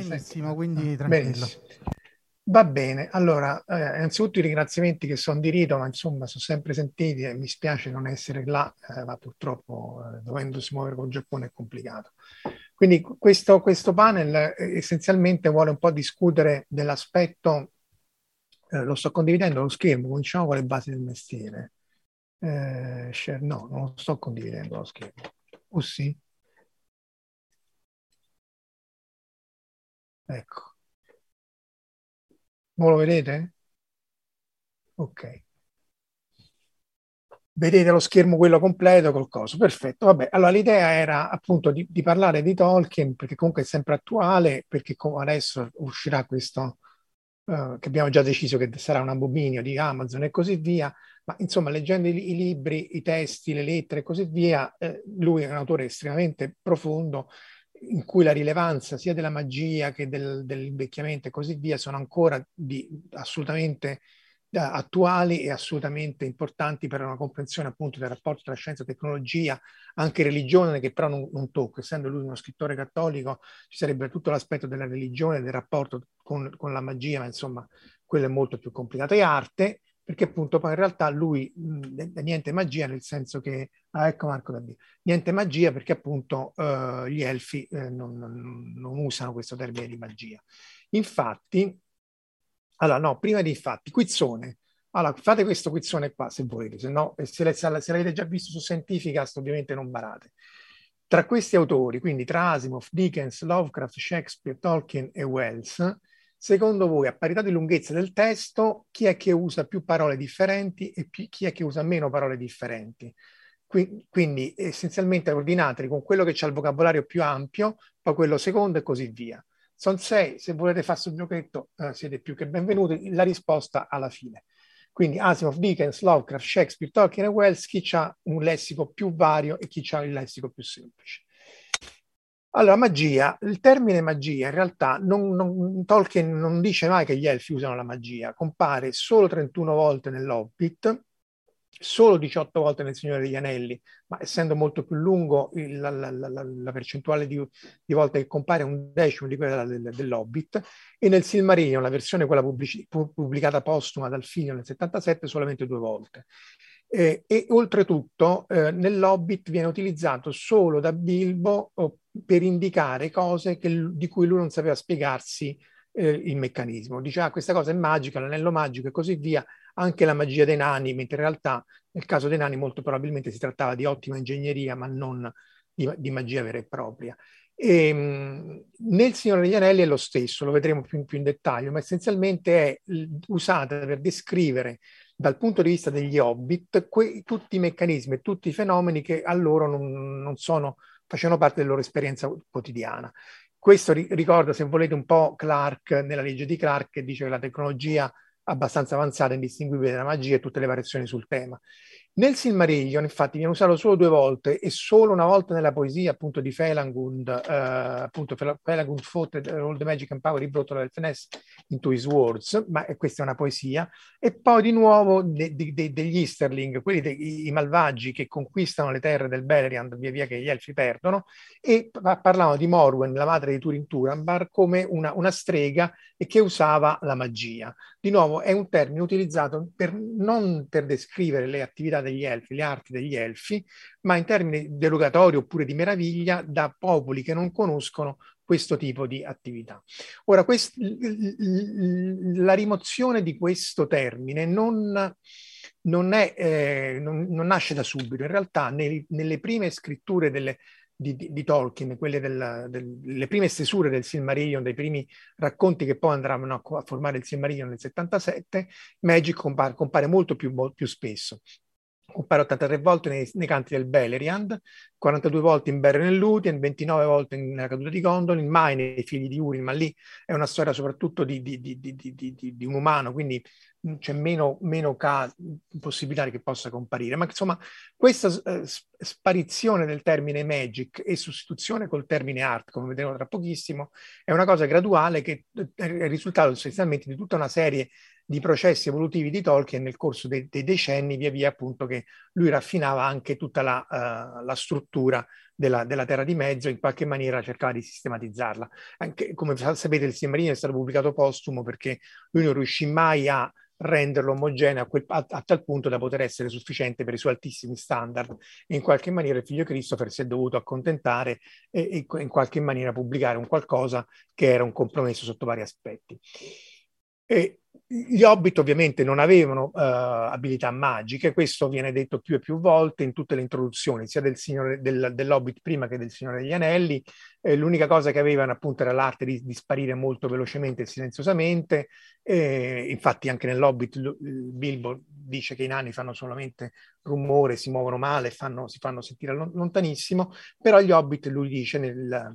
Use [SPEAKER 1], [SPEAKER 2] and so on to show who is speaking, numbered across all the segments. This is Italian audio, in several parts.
[SPEAKER 1] Benissimo, quindi
[SPEAKER 2] Ah,
[SPEAKER 1] tranquillo.
[SPEAKER 2] benissimo. Va bene, allora, eh, innanzitutto i ringraziamenti che sono di rito, ma insomma sono sempre sentiti e mi spiace non essere là, eh, ma purtroppo eh, dovendosi muovere col Giappone è complicato. Quindi questo, questo panel eh, essenzialmente vuole un po' discutere dell'aspetto, eh, lo sto condividendo lo schermo, cominciamo con le basi del mestiere. Eh, share, no, non lo sto condividendo lo schermo. O sì? Ecco. Voi lo vedete? Ok. Vedete lo schermo quello completo col coso. Perfetto. Vabbè, allora l'idea era appunto di, di parlare di Tolkien perché comunque è sempre attuale, perché adesso uscirà questo eh, che abbiamo già deciso che sarà un abominio di Amazon e così via, ma insomma leggendo i, i libri, i testi, le lettere e così via, eh, lui è un autore estremamente profondo in cui la rilevanza sia della magia che del, dell'invecchiamento e così via sono ancora di, assolutamente eh, attuali e assolutamente importanti per una comprensione appunto del rapporto tra scienza e tecnologia, anche religione che però non, non tocca, essendo lui uno scrittore cattolico ci sarebbe tutto l'aspetto della religione, del rapporto con, con la magia, ma insomma quello è molto più complicato. E arte, perché appunto poi in realtà lui mh, niente magia nel senso che ah, ecco Marco Davide, niente magia perché appunto eh, gli elfi eh, non, non, non, usano questo termine di magia. Infatti allora no prima di infatti quizzone. Allora fate questo quizzone qua se volete se no se, se, se l'avete già visto su Scientificast ovviamente non barate. Tra questi autori quindi tra Asimov, Dickens, Lovecraft, Shakespeare, Tolkien e Wells Secondo voi, a parità di lunghezza del testo, chi è che usa più parole differenti e chi è che usa meno parole differenti? Quindi essenzialmente ordinateli con quello che ha il vocabolario più ampio, poi quello secondo e così via. Sono sei, se volete fare sul giochetto eh, siete più che benvenuti. La risposta alla fine. Quindi Asimov, Dickens, Lovecraft, Shakespeare, Tolkien e Wells, chi ha un lessico più vario e chi ha il lessico più semplice. Allora, magia, il termine magia in realtà non, non, Tolkien non dice mai che gli elfi usano la magia, compare solo 31 volte nell'Hobbit, solo 18 volte nel Signore degli Anelli, ma essendo molto più lungo il, la, la, la, la, percentuale di, di, volte che compare è un decimo di quella del, dell'Hobbit, e nel Silmarillion, la versione quella pubblici, pubblicata postuma dal Fino nel 77, solamente due volte. Eh, e oltretutto eh, nell'Hobbit viene utilizzato solo da Bilbo per indicare cose che, di cui lui non sapeva spiegarsi eh, il meccanismo. Dice, ah, questa cosa è magica, l'anello magico e così via, anche la magia dei nani, mentre in realtà nel caso dei nani molto probabilmente si trattava di ottima ingegneria, ma non di, di magia vera e propria. E, ehm, nel Signore degli Anelli è lo stesso, lo vedremo più, più in dettaglio, ma essenzialmente è usata per descrivere dal punto di vista degli hobbit que- tutti i meccanismi e tutti i fenomeni che a loro non, non sono, facevano parte della loro esperienza quotidiana. Questo ri- ricorda, se volete, un po' Clark nella legge di Clark che dice che la tecnologia abbastanza avanzata, indistinguibile dalla magia e tutte le variazioni sul tema. Nel Silmarillion, infatti, viene usato solo due volte e solo una volta nella poesia appunto di Felangund, eh, appunto Felangund fought all the magic and power he brought the elfness into his words, ma questa è una poesia, e poi di nuovo de, de, de, degli Easterling, quelli dei malvagi che conquistano le terre del Beleriand via via che gli elfi perdono, e parlavano di Morwen, la madre di Turin Turambar, come una, una strega e che usava la magia. Di nuovo è un termine utilizzato per, non per descrivere le attività degli elfi, le arti degli elfi, ma in termini derogatori oppure di meraviglia da popoli che non conoscono questo tipo di attività. Ora, quest, la rimozione di questo termine non, non, è, eh, non, non nasce da subito, in realtà nei, nelle prime scritture delle, di, di, di, Tolkien, quelle del, del, le prime stesure del Silmarillion, dei primi racconti che poi andranno a, a formare il Silmarillion nel 77, Magic compare, compare molto più, più spesso. Compare 83 volte nei, nei, canti del Beleriand, 42 volte in Beren e Lúthien, 29 volte nella caduta di Gondolin, mai nei figli di Urin, ma lì è una storia soprattutto di, di, di, di un umano, quindi c'è meno, meno ca- possibilità che possa comparire. Ma insomma, questa eh, sparizione del termine magic e sostituzione col termine art, come vedremo tra pochissimo, è una cosa graduale che è il risultato essenzialmente di tutta una serie di processi evolutivi di Tolkien nel corso dei, dei decenni, via via appunto che lui raffinava anche tutta la, uh, la struttura della, della, Terra di Mezzo, in qualche maniera cercava di sistematizzarla. Anche, come sapete il Silmarino è stato pubblicato postumo perché lui non riuscì mai a renderlo omogeneo a, quel, a, a, tal punto da poter essere sufficiente per i suoi altissimi standard e in qualche maniera il figlio Christopher si è dovuto accontentare e, e in qualche maniera pubblicare un qualcosa che era un compromesso sotto vari aspetti. E gli Hobbit ovviamente non avevano uh, abilità magiche, questo viene detto più e più volte in tutte le introduzioni, sia del signore, del, dell'Hobbit prima che del Signore degli Anelli. Eh, l'unica cosa che avevano appunto era l'arte di, di sparire molto velocemente e silenziosamente. Eh, infatti anche nell'Hobbit l- Bilbo dice che i nani fanno solamente rumore, si muovono male, fanno, si fanno sentire lontanissimo, però gli Hobbit, lui dice nel,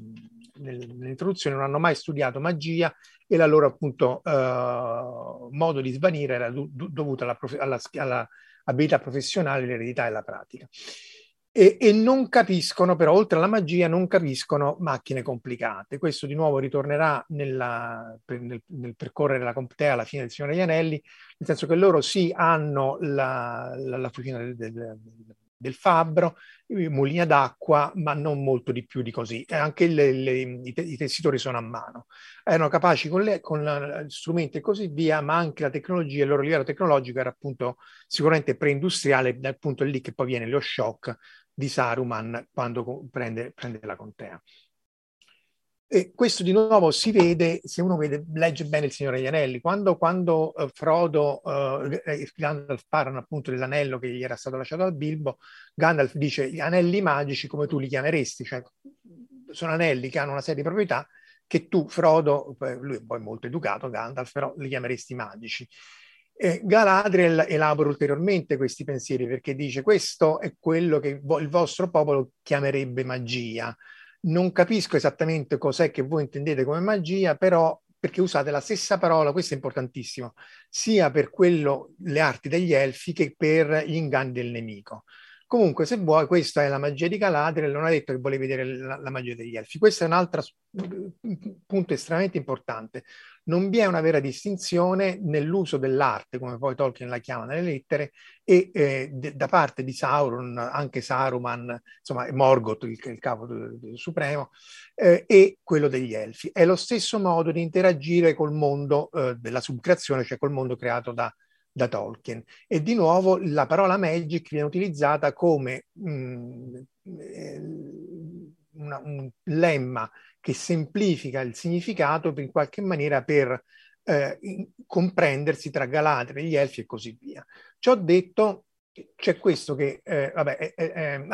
[SPEAKER 2] nel, nell'introduzione, non hanno mai studiato magia e la loro appunto uh, modo di svanire era do- dovuto alla, prof- alla, alla, abilità professionale, l'eredità e la pratica. E, e, non capiscono, però, oltre alla magia, non capiscono macchine complicate. Questo di nuovo ritornerà nella, nel, nel, percorrere la Comptea alla fine del Signore degli nel senso che loro sì hanno la, la, la fucina del, del, del fabbro, mulina d'acqua, ma non molto di più di così. E anche le, le, i, i, tessitori sono a mano. Erano capaci con, le, con la, strumenti e così via, ma anche la tecnologia, il loro livello tecnologico era appunto sicuramente preindustriale, dal punto lì che poi viene lo shock di Saruman quando prende, prende la contea. E questo di nuovo si vede se uno vede, legge bene il Signore degli Anelli. Quando, quando uh, Frodo uh, Gandalf parlano appunto dell'anello che gli era stato lasciato al Bilbo, Gandalf dice gli anelli magici come tu li chiameresti, cioè sono anelli che hanno una serie di proprietà che tu, Frodo, lui è poi molto educato, Gandalf, però li chiameresti magici. Galadriel elabora ulteriormente questi pensieri perché dice questo è quello che il vostro popolo chiamerebbe magia Non capisco esattamente cos'è che voi intendete come magia, però perché usate la stessa parola, questo è importantissimo, sia per quello, le arti degli elfi che per gli inganni del nemico. Comunque, se vuoi, questa è la magia di Galadriel, non ha detto che volevi vedere la, la magia degli elfi. Questo è un altro punto estremamente importante. Non vi è una vera distinzione nell'uso dell'arte, come poi Tolkien la chiama nelle lettere, e eh, de, da parte di Sauron, anche Saruman, insomma Morgoth, il, il capo del, del supremo, eh, e quello degli elfi. È lo stesso modo di interagire col mondo eh, della subcreazione, cioè col mondo creato da, da Tolkien. E di nuovo la parola magic viene utilizzata come mh, mm, eh, una, un lemma che semplifica il significato in qualche maniera per eh, comprendersi tra Galadriel, gli Elfi e così via. Ciò detto, c'è questo che, eh, vabbè, eh,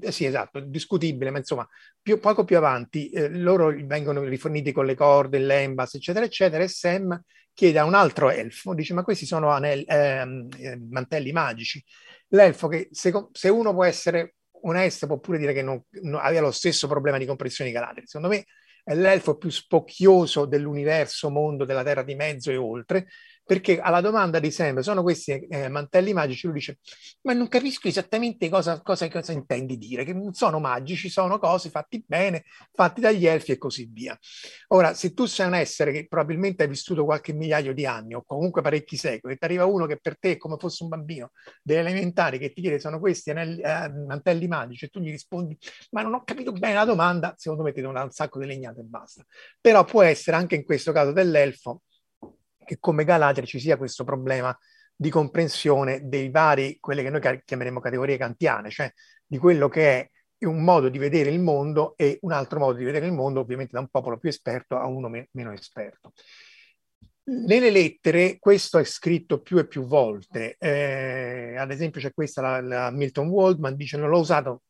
[SPEAKER 2] eh, sì, esatto, discutibile, ma insomma, più, poco più avanti eh, loro vengono riforniti con le corde, l'embas, eccetera, eccetera, e Sam chiede a un altro elfo, dice, ma questi sono anelli, ehm, eh, mantelli magici. L'elfo che, se, uno può essere onesto, può pure dire che non, non, aveva lo stesso problema di comprensione di Galadriel. Secondo me è l'elfo più spocchioso dell'universo, mondo, della terra di mezzo e oltre, perché alla domanda di Sam, sono questi eh, mantelli magici, lui dice, ma non capisco esattamente cosa, cosa, cosa, intendi dire, che non sono magici, sono cose fatti bene, fatti dagli elfi e così via. Ora, se tu sei un essere che probabilmente hai vissuto qualche migliaio di anni o comunque parecchi secoli, e ti arriva uno che per te è come fosse un bambino delle elementari che ti chiede sono questi anelli, eh, mantelli magici e tu gli rispondi, ma non ho capito bene la domanda, secondo me ti dà un sacco di legnate e basta. Però può essere anche in questo caso dell'elfo che come Galatria ci sia questo problema di comprensione dei vari, quelle che noi chiameremo categorie kantiane, cioè di quello che è un modo di vedere il mondo e un altro modo di vedere il mondo, ovviamente da un popolo più esperto a uno me- meno esperto. Nelle lettere questo è scritto più e più volte, eh, ad esempio c'è questa, la, la Milton Waldman dice non l'ho usato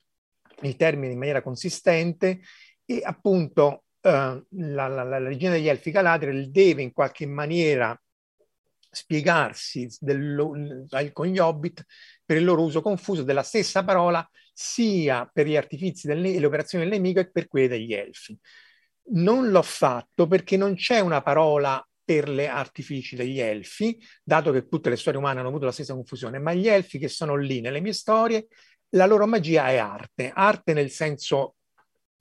[SPEAKER 2] il termine in maniera consistente e appunto la, la, la, regina degli Elfi Galadriel deve in qualche maniera spiegarsi del, con gli Hobbit per il loro uso confuso della stessa parola sia per gli artifici e le operazioni del nemico che per quelle degli Elfi. Non l'ho fatto perché non c'è una parola per le artifici degli elfi, dato che tutte le storie umane hanno avuto la stessa confusione, ma gli elfi che sono lì nelle mie storie, la loro magia è arte, arte nel senso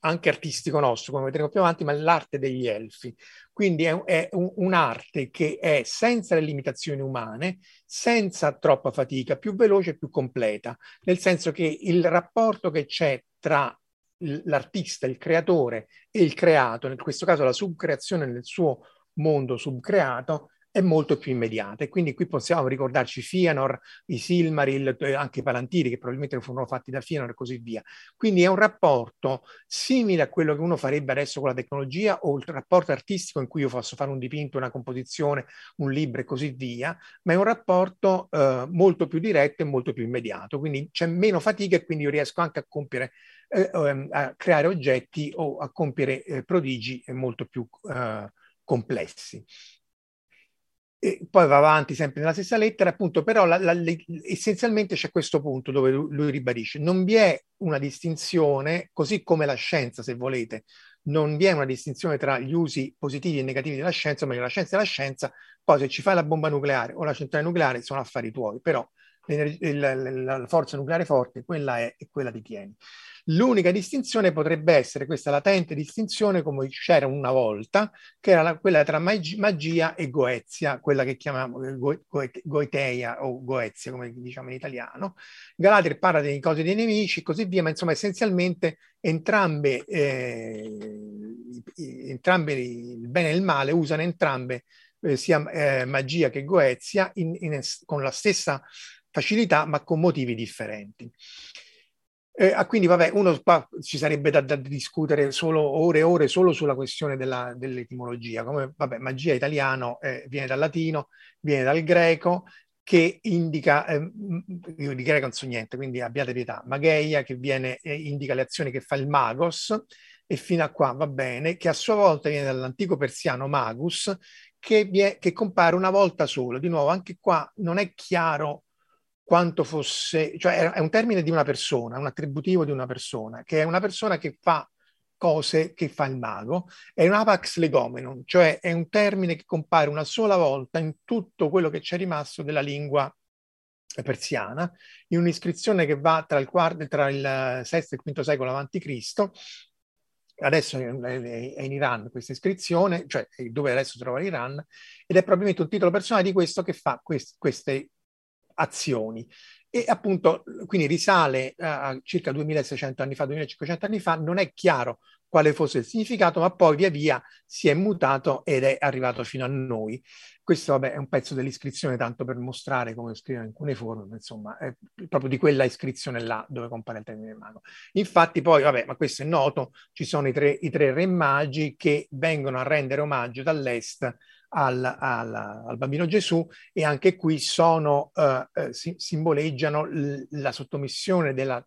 [SPEAKER 2] anche artistico nostro, come vedremo più avanti, ma l'arte degli elfi. Quindi è, è un, un'arte che è senza le limitazioni umane, senza troppa fatica, più veloce e più completa, nel senso che il rapporto che c'è tra l'artista, il creatore e il creato, in questo caso la subcreazione nel suo mondo subcreato, è molto più immediata. E quindi qui possiamo ricordarci Fianor, i Silmaril, eh, anche i Palantiri, che probabilmente furono fatti da Fianor e così via. Quindi è un rapporto simile a quello che uno farebbe adesso con la tecnologia o il rapporto artistico in cui io posso fare un dipinto, una composizione, un libro e così via, ma è un rapporto eh, molto più diretto e molto più immediato. Quindi c'è meno fatica e quindi io riesco anche a compiere eh, ehm, a creare oggetti o a compiere eh, prodigi molto più eh, complessi. E poi va avanti sempre nella stessa lettera, appunto, però la, la, essenzialmente c'è questo punto dove lui, lui, ribadisce, non vi è una distinzione, così come la scienza, se volete, non vi è una distinzione tra gli usi positivi e negativi della scienza, ma la scienza è la scienza, poi se ci fai la bomba nucleare o la centrale nucleare sono affari tuoi, però la, la forza nucleare forte, quella è e quella ti tieni. L'unica distinzione potrebbe essere questa latente distinzione, come c'era una volta, che era la, quella tra magia e goezia, quella che chiamiamo eh, go, go, goeteia o goezia, come diciamo in italiano. Galadriel parla delle cose dei nemici e così via, ma insomma essenzialmente entrambe, eh, entrambe il bene e il male usano entrambe eh, sia eh, magia che goezia in, in, con la stessa facilità, ma con motivi differenti. Eh, ah, quindi, vabbè, uno qua ci sarebbe da, da, discutere solo ore e ore solo sulla questione della, dell'etimologia. Come, vabbè, magia italiano eh, viene dal latino, viene dal greco, che indica, eh, io di greco non so niente, quindi abbiate pietà, mageia, che viene, eh, indica le azioni che fa il magos, e fino a qua va bene, che a sua volta viene dall'antico persiano magus, che, vie, che compare una volta solo. Di nuovo, anche qua non è chiaro quanto fosse, cioè è un termine di una persona, un attributivo di una persona, che è una persona che fa cose che fa il mago. È un apax legomenon, cioè è un termine che compare una sola volta in tutto quello che c'è rimasto della lingua persiana, in un'iscrizione che va tra il, quarto, tra il VI e il V secolo a.C., adesso è in Iran questa iscrizione, cioè dove adesso si trova l'Iran, ed è probabilmente un titolo personale di questo che fa quest- queste azioni. E appunto, quindi risale a circa 2600 anni fa, 2500 anni fa, non è chiaro quale fosse il significato, ma poi via via si è mutato ed è arrivato fino a noi. Questo vabbè, è un pezzo dell'iscrizione, tanto per mostrare come scrive in cuneiforme, insomma, è proprio di quella iscrizione là dove compare il termine mago. Infatti poi, vabbè, ma questo è noto, ci sono i tre, i tre re magi che vengono a rendere omaggio dall'est al, al, al, bambino Gesù e anche qui sono, uh, uh, si, simboleggiano l- la sottomissione della,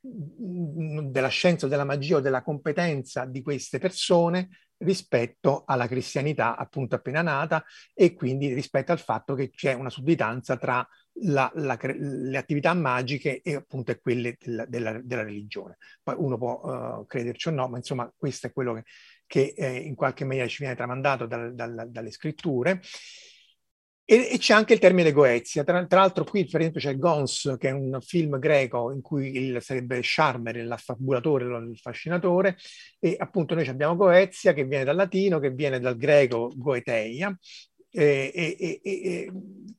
[SPEAKER 2] della scienza, della magia o della competenza di queste persone rispetto alla cristianità appunto appena nata e quindi rispetto al fatto che c'è una sudditanza tra la, la, le attività magiche e appunto quelle della, della, della religione. Poi uno può uh, crederci o no, ma insomma questo è quello che, che eh, in qualche maniera ci viene tramandato dal, dal, dalle scritture. E, e, c'è anche il termine Goezia. Tra, tra, l'altro, qui per esempio c'è Gons, che è un film greco in cui il, sarebbe Charmer, l'affabulatore, il fascinatore, e appunto noi abbiamo Goezia, che viene dal latino, che viene dal greco Goeteia, eh, e, e,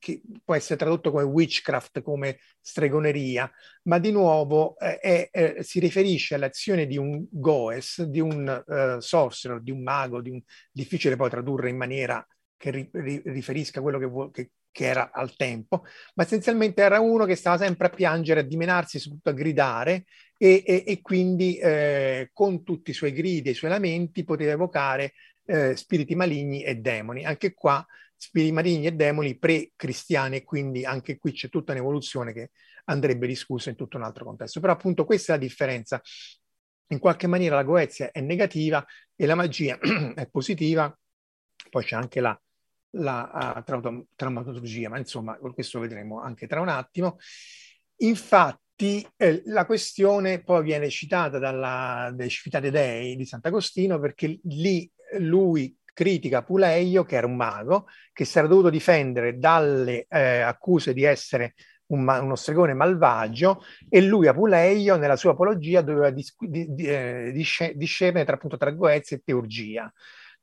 [SPEAKER 2] che può essere tradotto come witchcraft, come stregoneria, ma di nuovo eh, è, eh, si riferisce all'azione di un goes, di un uh, sorcerer, di un mago, di un, difficile poi tradurre in maniera che ri, ri, riferisca quello che, che, che, era al tempo, ma essenzialmente era uno che stava sempre a piangere, a dimenarsi, soprattutto a gridare e, e, e quindi eh, con tutti i suoi gridi e i suoi lamenti poteva evocare eh, spiriti maligni e demoni. Anche qua spiriti maligni e demoni pre-cristiani e quindi anche qui c'è tutta un'evoluzione che andrebbe discussa in tutto un altro contesto. Però appunto questa è la differenza. In qualche maniera la Goezia è negativa e la magia è positiva, poi c'è anche la, la uh, traumatologia, ma insomma questo vedremo anche tra un attimo. Infatti eh, la questione poi viene citata dalla De Civitate Dei di Sant'Agostino perché lì lui critica Puleio, che era un mago, che si era dovuto difendere dalle eh, accuse di essere un, uno stregone malvagio e lui Apuleio nella sua apologia doveva dis, di, di, eh, discernere tra, appunto, tra goezia e teurgia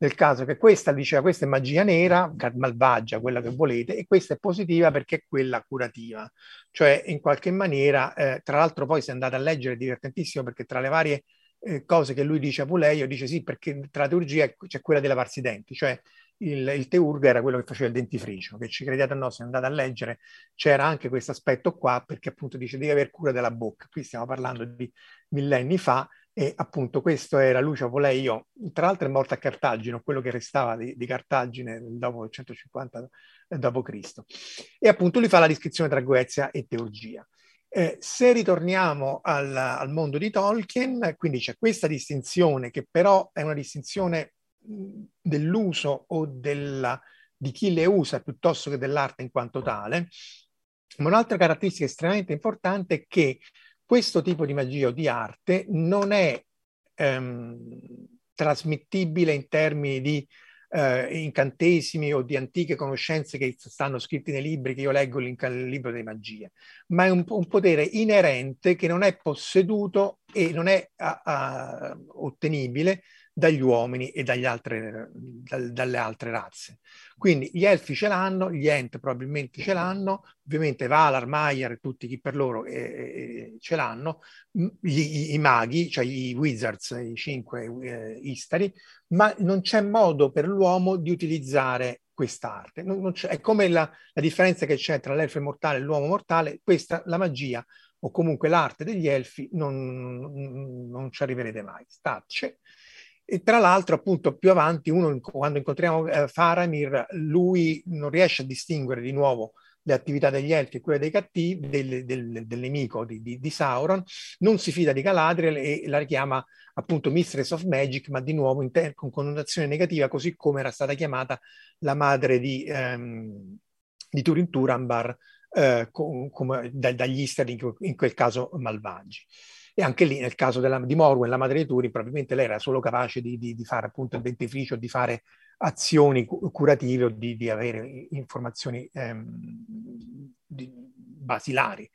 [SPEAKER 2] nel caso che questa diceva questa è magia nera, malvagia, quella che volete, e questa è positiva perché è quella curativa. Cioè, in qualche maniera, eh, tra l'altro poi se andate a leggere è divertentissimo perché tra le varie eh, cose che lui dice a Puleio, dice sì, perché tra la teurgia c'è quella di lavarsi i denti, cioè il, il teurga era quello che faceva il dentifricio, che ci crediate o no, se andate a leggere, c'era anche questo aspetto qua, perché appunto dice devi avere cura della bocca. Qui stiamo parlando di millenni fa, e appunto questo era Lucio Poleio, tra l'altro è morto a Cartagine, quello che restava di, di Cartagine dopo il 150 d.C. E appunto lui fa la descrizione tra Goezia e Teurgia. Eh, se ritorniamo al, al, mondo di Tolkien, quindi c'è questa distinzione che però è una distinzione dell'uso o della, di chi le usa piuttosto che dell'arte in quanto tale, ma un'altra caratteristica estremamente importante è che questo tipo di magia o di arte non è ehm, trasmittibile in termini di eh, incantesimi o di antiche conoscenze che stanno scritti nei libri che io leggo il libro delle magie, ma è un, un, potere inerente che non è posseduto e non è a, a, ottenibile dagli uomini e altre, da, dalle altre razze. Quindi gli elfi ce l'hanno, gli ent probabilmente ce l'hanno, ovviamente Valar, Maiar e tutti chi per loro eh, eh, ce l'hanno, gli, i, maghi, cioè i wizards, i cinque eh, istari, ma non c'è modo per l'uomo di utilizzare quest'arte. Non, non è come la, la, differenza che c'è tra l'elfo mortale e l'uomo mortale, questa, la magia o comunque l'arte degli elfi non, non ci arriverete mai. Stacce. E tra l'altro, appunto, più avanti, uno, quando incontriamo eh, Faramir, lui non riesce a distinguere di nuovo le attività degli elfi e quelle dei cattivi, del, del, del nemico di, di, di, Sauron, non si fida di Galadriel e la chiama appunto Mistress of Magic, ma di nuovo ter- con connotazione negativa, così come era stata chiamata la madre di, ehm, di Turin Turambar, eh, com- com- da- dagli Istari, in quel caso malvagi. E anche lì, nel caso della, di Morwen, la madre di Turing, probabilmente lei era solo capace di, di, di fare appunto il dentifricio, di fare azioni curative o di, di avere informazioni ehm, basilari.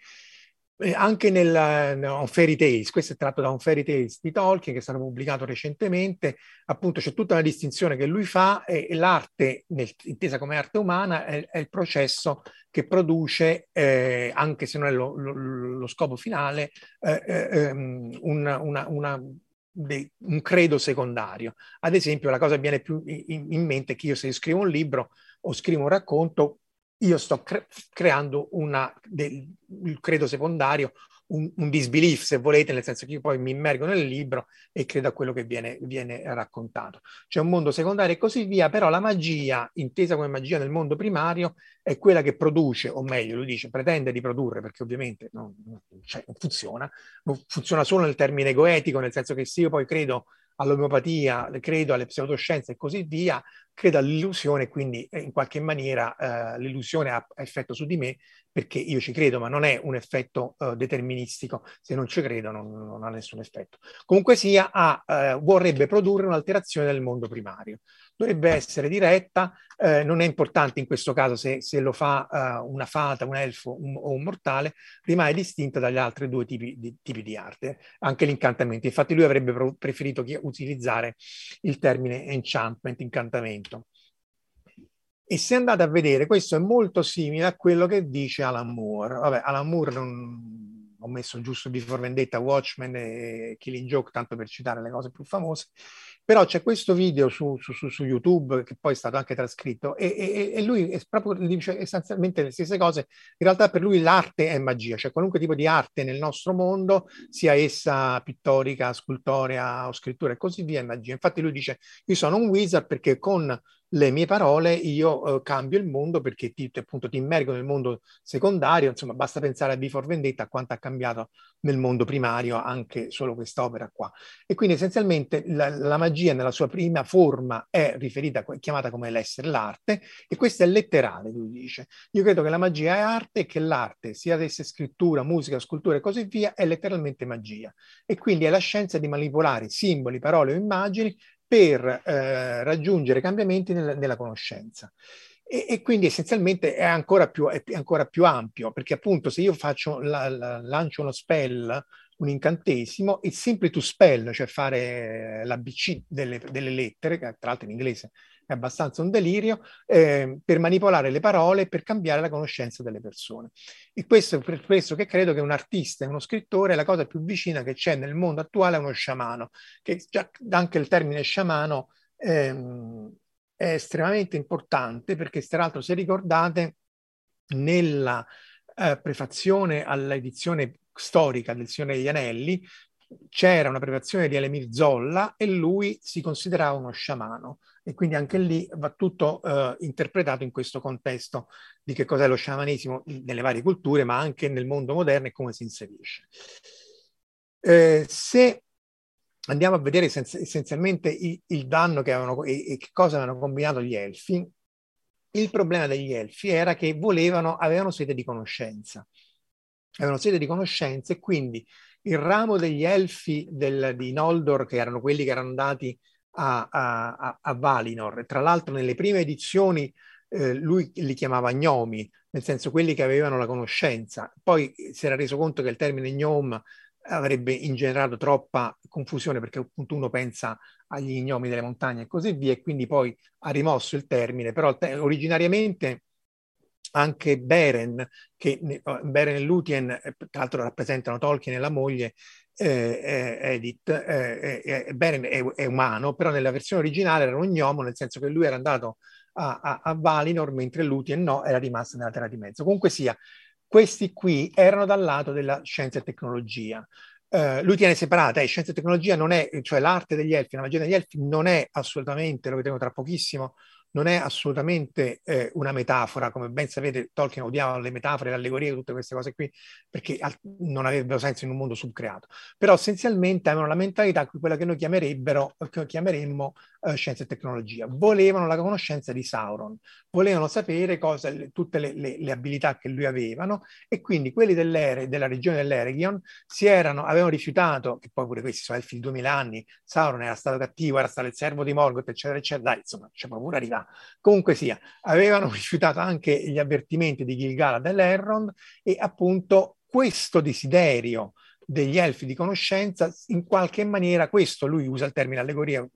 [SPEAKER 2] Eh, anche nel no, Fairy Tales, questo è tratto da un Fairy Tales di Tolkien che è stato pubblicato recentemente, appunto c'è tutta una distinzione che lui fa e, e l'arte, nel, intesa come arte umana, è, è, il processo che produce, eh, anche se non è lo, lo, lo scopo finale, eh, eh, ehm, una, una, una de, un credo secondario. Ad esempio, la cosa che viene più in, in mente è che io se scrivo un libro o scrivo un racconto, io sto cre- creando una, del, il credo secondario, un, un, disbelief, se volete, nel senso che io poi mi immergo nel libro e credo a quello che viene, viene raccontato. C'è un mondo secondario e così via, però la magia, intesa come magia nel mondo primario, è quella che produce, o meglio, lui dice, pretende di produrre, perché ovviamente non, cioè, non funziona, funziona solo nel termine goetico, nel senso che se io poi credo all'omeopatia, credo alle pseudoscienze e così via, credo all'illusione, quindi eh, in qualche maniera eh, l'illusione ha effetto su di me perché io ci credo, ma non è un effetto uh, deterministico. Se non ci credo non, non ha nessun effetto. Comunque sia, ha, uh, vorrebbe produrre un'alterazione del mondo primario. Dovrebbe essere diretta, uh, non è importante in questo caso se, se lo fa una fata, un elfo un, o un mortale, rimane distinta dagli altri due tipi di, tipi di arte, anche l'incantamento. Infatti lui avrebbe preferito utilizzare il termine enchantment, incantamento. E se andate a vedere, questo è molto simile a quello che dice Alan Moore. Vabbè, Alan Moore non, ho messo giusto Before Vendetta, Watchmen e Killing Joke, tanto per citare le cose più famose. Però c'è questo video su, su, su, su YouTube che poi è stato anche trascritto e, e, e lui è proprio, dice essenzialmente le stesse cose. In realtà per lui l'arte è magia, cioè qualunque tipo di arte nel nostro mondo, sia essa pittorica, scultorea o scrittura e così via, è magia. Infatti lui dice, io sono un wizard perché con le mie parole, io eh, cambio il mondo perché ti, appunto ti immergo nel mondo secondario, insomma basta pensare a Before Vendetta, a quanto ha cambiato nel mondo primario anche solo quest'opera qua. E quindi essenzialmente la, la magia nella sua prima forma è riferita, chiamata come l'essere l'arte, e questo è letterale, lui dice. Io credo che la magia è arte e che l'arte, sia essa scrittura, musica, scultura e così via, è letteralmente magia. E quindi è la scienza di manipolare simboli, parole o immagini per eh, raggiungere cambiamenti nel, nella conoscenza. E, e, quindi essenzialmente è ancora, più, è ancora più ampio, perché appunto se io faccio la, la, lancio uno spell, un incantesimo, il simply to spell, cioè fare l'ABC delle, delle lettere, tra l'altro in inglese è abbastanza un delirio, eh, per manipolare le parole e per cambiare la conoscenza delle persone. E questo è per questo che credo che un artista e uno scrittore è la cosa più vicina che c'è nel mondo attuale a uno sciamano, che già anche il termine sciamano ehm, è estremamente importante perché, tra l'altro, se ricordate, nella eh, prefazione all'edizione storica del Signore degli Anelli c'era una prefazione di Elemir Zolla e lui si considerava uno sciamano e quindi anche lì va tutto eh, interpretato in questo contesto di che cos'è lo sciamanesimo nelle varie culture, ma anche nel mondo moderno e come si inserisce. Eh, se andiamo a vedere essenzialmente il, il danno che avevano e, e che cosa avevano combinato gli elfi, il problema degli elfi era che volevano, avevano sede di conoscenza. Avevano sede di conoscenza e quindi il ramo degli elfi del, di Noldor, che erano quelli che erano andati a, a, a Valinor. Tra l'altro nelle prime edizioni eh, lui li chiamava gnomi, nel senso quelli che avevano la conoscenza. Poi si era reso conto che il termine gnome avrebbe ingenerato troppa confusione perché appunto uno pensa agli gnomi delle montagne e così via e quindi poi ha rimosso il termine, però te- originariamente anche Beren, che Beren e Lutien eh, tra l'altro rappresentano Tolkien e la moglie, eh, Edith, eh, eh, Beren è, è, umano, però nella versione originale era un gnomo, nel senso che lui era andato a, a, a Valinor, mentre Lutien no, era rimasto nella Terra di Mezzo. Comunque sia, questi qui erano dal lato della scienza e tecnologia. Uh, lui tiene separata, eh, scienza e tecnologia non è, cioè l'arte degli elfi, la magia degli elfi non è assolutamente, lo vedremo tra pochissimo, non è assolutamente eh, una metafora, come ben sapete Tolkien odiava le metafore, le allegorie, tutte queste cose qui, perché non avrebbero senso in un mondo subcreato. Però essenzialmente avevano la mentalità, quella che noi chiameremmo uh, scienza e tecnologia, volevano la conoscenza di Sauron, volevano sapere cosa, tutte le, le, le, abilità che lui avevano e quindi quelli della regione dell'Eregion erano, avevano rifiutato, che poi pure questi sono elfi di 2000 anni, Sauron era stato cattivo, era stato il servo di Morgoth, eccetera, eccetera, dai, insomma, c'è paura arriva. Comunque sia, avevano rifiutato anche gli avvertimenti di Gilgalad dell'Errond e appunto questo desiderio degli elfi di conoscenza, in qualche maniera, questo lui usa il termine allegoria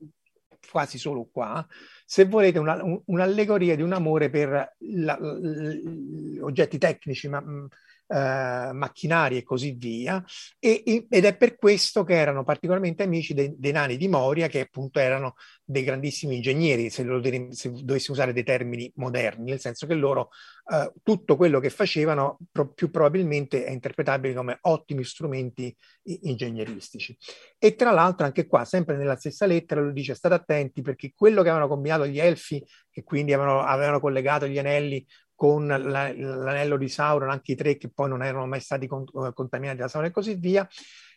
[SPEAKER 2] quasi solo qua, se volete una, un, un'allegoria di un amore per la, gli oggetti tecnici, ma mh, eh, macchinari e così via, e, ed è per questo che erano particolarmente amici dei, dei nani di Moria, che appunto erano dei grandissimi ingegneri, se, lo, se dovessi usare dei termini moderni, nel senso che loro eh, tutto quello che facevano pro, più probabilmente è interpretabile come ottimi strumenti ingegneristici. E tra l'altro anche qua, sempre nella stessa lettera, lo dice, state attenti perché quello che avevano combinato gli elfi, che quindi avevano, avevano collegato gli anelli con la, l'anello di Sauron, anche i tre che poi non erano mai stati eh, contaminati da Sauron e così via,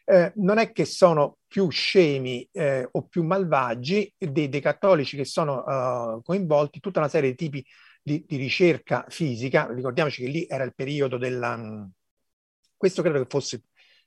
[SPEAKER 2] eh, non è che sono più scemi eh, o più malvagi dei, dei cattolici che sono uh, coinvolti, tutta una serie di tipi di, di, ricerca fisica, ricordiamoci che lì era il periodo della... Mm, questo credo che fosse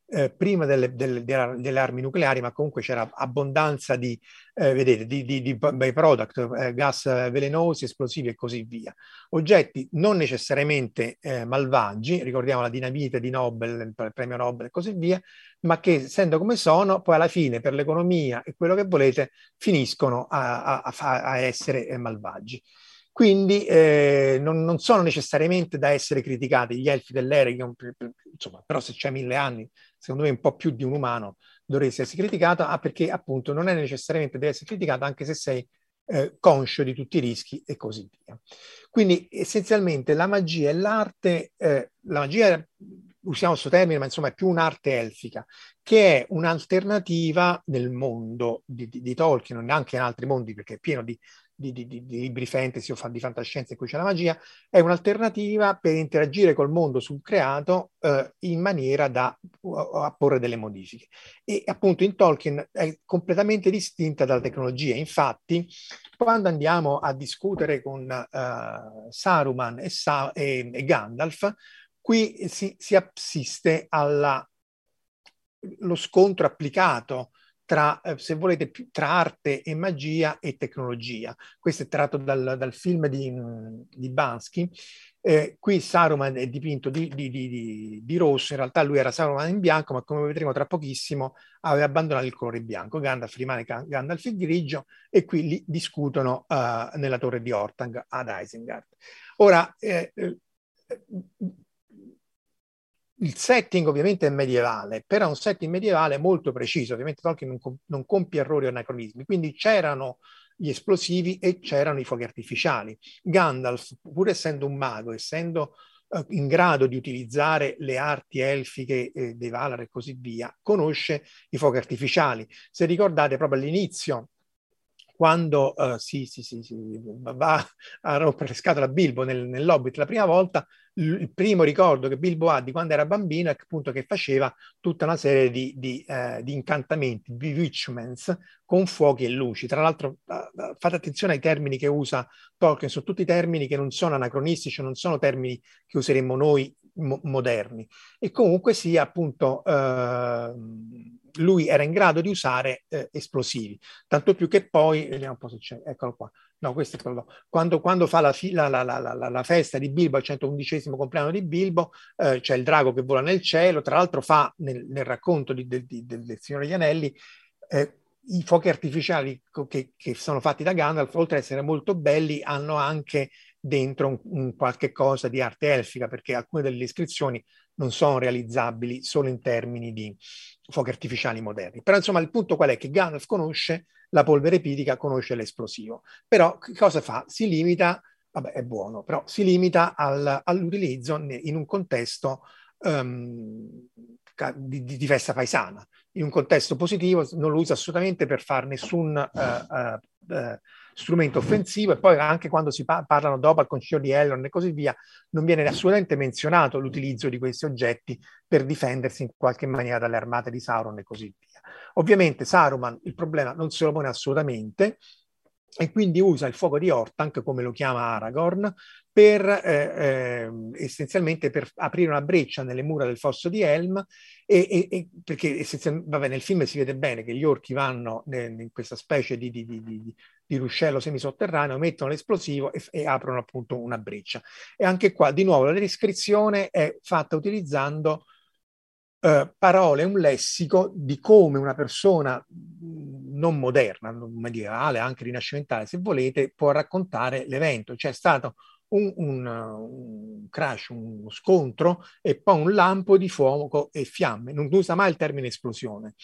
[SPEAKER 2] eh, prima delle, delle, delle, armi nucleari, ma comunque c'era abbondanza di, eh, vedete, di, di, di byproduct, eh, gas velenosi, esplosivi e così via. Oggetti non necessariamente eh, malvagi, ricordiamo la dinamite di Nobel, il premio Nobel e così via, ma che essendo come sono, poi alla fine per l'economia e quello che volete, finiscono a, a, a essere eh, malvagi. Quindi eh, non, non, sono necessariamente da essere criticati gli elfi dell'Eregion, insomma, però se c'è mille anni secondo me un po' più di un umano dovresti essere criticato, ah, perché appunto non è necessariamente deve essere criticato anche se sei eh, conscio di tutti i rischi e così via. Quindi essenzialmente la magia e l'arte, eh, la magia usiamo questo termine, ma insomma è più un'arte elfica, che è un'alternativa nel mondo di, di, di Tolkien, anche in altri mondi, perché è pieno di di, di, di, libri fantasy o di fantascienza in cui c'è la magia, è un'alternativa per interagire col mondo sul creato eh, in maniera da apporre delle modifiche. E appunto in Tolkien è completamente distinta dalla tecnologia. Infatti, quando andiamo a discutere con uh, Saruman e, Sa- e, e, Gandalf, qui si, si assiste allo scontro applicato tra, eh, se volete, tra arte e magia e tecnologia. Questo è tratto dal, dal film di, di Bansky. Eh, qui Saruman è dipinto di, di, di, rosso, in realtà lui era Saruman in bianco, ma come vedremo tra pochissimo aveva abbandonato il colore bianco. Gandalf rimane Gandalf il grigio e qui li discutono uh, nella torre di Ortang ad Isengard. Ora, eh, eh il setting ovviamente è medievale, però è un setting medievale molto preciso, ovviamente Tolkien non, com- non compie errori o anacronismi, quindi c'erano gli esplosivi e c'erano i fuochi artificiali. Gandalf, pur essendo un mago, essendo uh, in grado di utilizzare le arti elfiche eh, dei Valar e così via, conosce i fuochi artificiali. Se ricordate proprio all'inizio, quando uh, si, si, si, va a rompere le scatole a Bilbo nel, nell'Hobbit la prima volta, il primo ricordo che Bilbo ha di quando era bambino è appunto che faceva tutta una serie di, di, eh, di incantamenti, bewitchments, con fuochi e luci. Tra l'altro uh, fate attenzione ai termini che usa Tolkien, sono tutti termini che non sono anacronistici, non sono termini che useremmo noi mo- moderni. E comunque sia appunto... Uh, lui era in grado di usare eh, esplosivi, tanto più che poi, vediamo un po' se c'è, eccolo qua, no questo è quello, quando, quando fa la, la, la, la, festa di Bilbo, al 111 compleanno di Bilbo, eh, c'è il drago che vola nel cielo, tra l'altro fa nel, nel racconto di, del, del, del Signore degli Anelli, eh, i fuochi artificiali che, che, sono fatti da Gandalf, oltre ad essere molto belli, hanno anche dentro un, un qualche cosa di arte elfica, perché alcune delle iscrizioni non sono realizzabili solo in termini di fuochi artificiali moderni. Però insomma il punto qual è? Che Gandalf conosce la polvere pitica, conosce l'esplosivo. Però che cosa fa? Si limita, vabbè è buono, però si limita al, all'utilizzo in un contesto um, di, di, festa paesana. In un contesto positivo non lo usa assolutamente per fare nessun uh, uh, uh, strumento offensivo e poi anche quando si pa- parlano dopo al concilio di Elrond e così via, non viene assolutamente menzionato l'utilizzo di questi oggetti per difendersi in qualche maniera dalle armate di Sauron e così via. Ovviamente Saruman il problema non se lo pone assolutamente, e quindi usa il fuoco di Hortank, come lo chiama Aragorn, per eh, eh, essenzialmente per aprire una breccia nelle mura del fosso di Helm, e, e, e perché vabbè, nel film si vede bene che gli orchi vanno in, questa specie di, di, di, di, ruscello semisotterraneo, mettono l'esplosivo e, e, aprono appunto una breccia. E anche qua, di nuovo, la descrizione è fatta utilizzando eh, parole, un lessico di come una persona non moderna, non medievale, anche rinascimentale, se volete, può raccontare l'evento. C'è stato un, un, un, crash, uno scontro e poi un lampo di fuoco e fiamme. Non usa mai il termine esplosione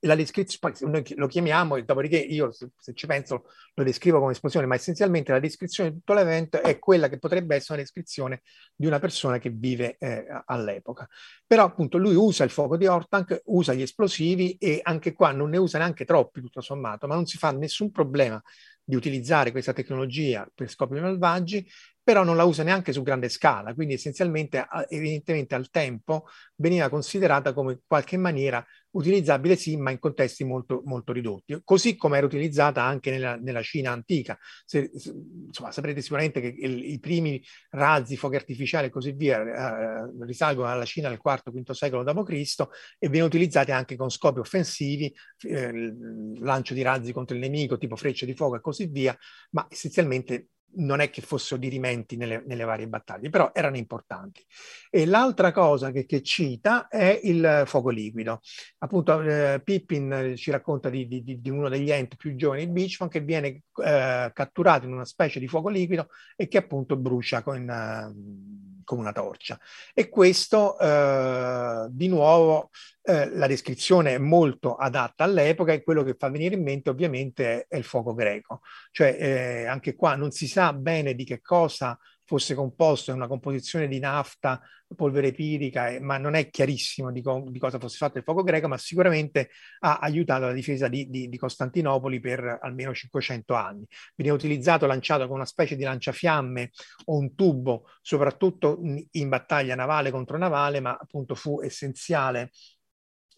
[SPEAKER 2] la descrizione, lo chiamiamo, e dopodiché io se, se, ci penso lo descrivo come esplosione, ma essenzialmente la descrizione di tutto l'evento è quella che potrebbe essere una descrizione di una persona che vive eh, all'epoca. Però appunto lui usa il fuoco di Hortank, usa gli esplosivi e anche qua non ne usa neanche troppi tutto sommato, ma non si fa nessun problema di utilizzare questa tecnologia per scopi malvagi, però non la usa neanche su grande scala, quindi essenzialmente, evidentemente al tempo, veniva considerata come in qualche maniera utilizzabile sì, ma in contesti molto, molto ridotti, così come era utilizzata anche nella, nella Cina antica. Se, se, insomma, saprete sicuramente che il, i primi razzi, fuochi artificiali e così via eh, risalgono alla Cina nel IV-V secolo d.C. e vengono utilizzati anche con scopi offensivi, eh, lancio di razzi contro il nemico, tipo frecce di fuoco e così via, ma essenzialmente non è che fossero dirimenti nelle, nelle, varie battaglie, però erano importanti. E l'altra cosa che, che cita è il fuoco liquido. Appunto, eh, Pippin ci racconta di, di, di, uno degli enti più giovani, Beachman, che viene eh, catturato in una specie di fuoco liquido e che appunto brucia con, uh, con una torcia. E questo, uh, di nuovo, eh, la descrizione è molto adatta all'epoca e quello che fa venire in mente ovviamente è, è il fuoco greco. Cioè eh, anche qua non si sa bene di che cosa fosse composto, è una composizione di nafta, polvere pirica, eh, ma non è chiarissimo di, co- di, cosa fosse fatto il fuoco greco, ma sicuramente ha aiutato la difesa di, di, di, Costantinopoli per almeno 500 anni. Veniva utilizzato, lanciato con una specie di lanciafiamme o un tubo, soprattutto in, in battaglia navale contro navale, ma appunto fu essenziale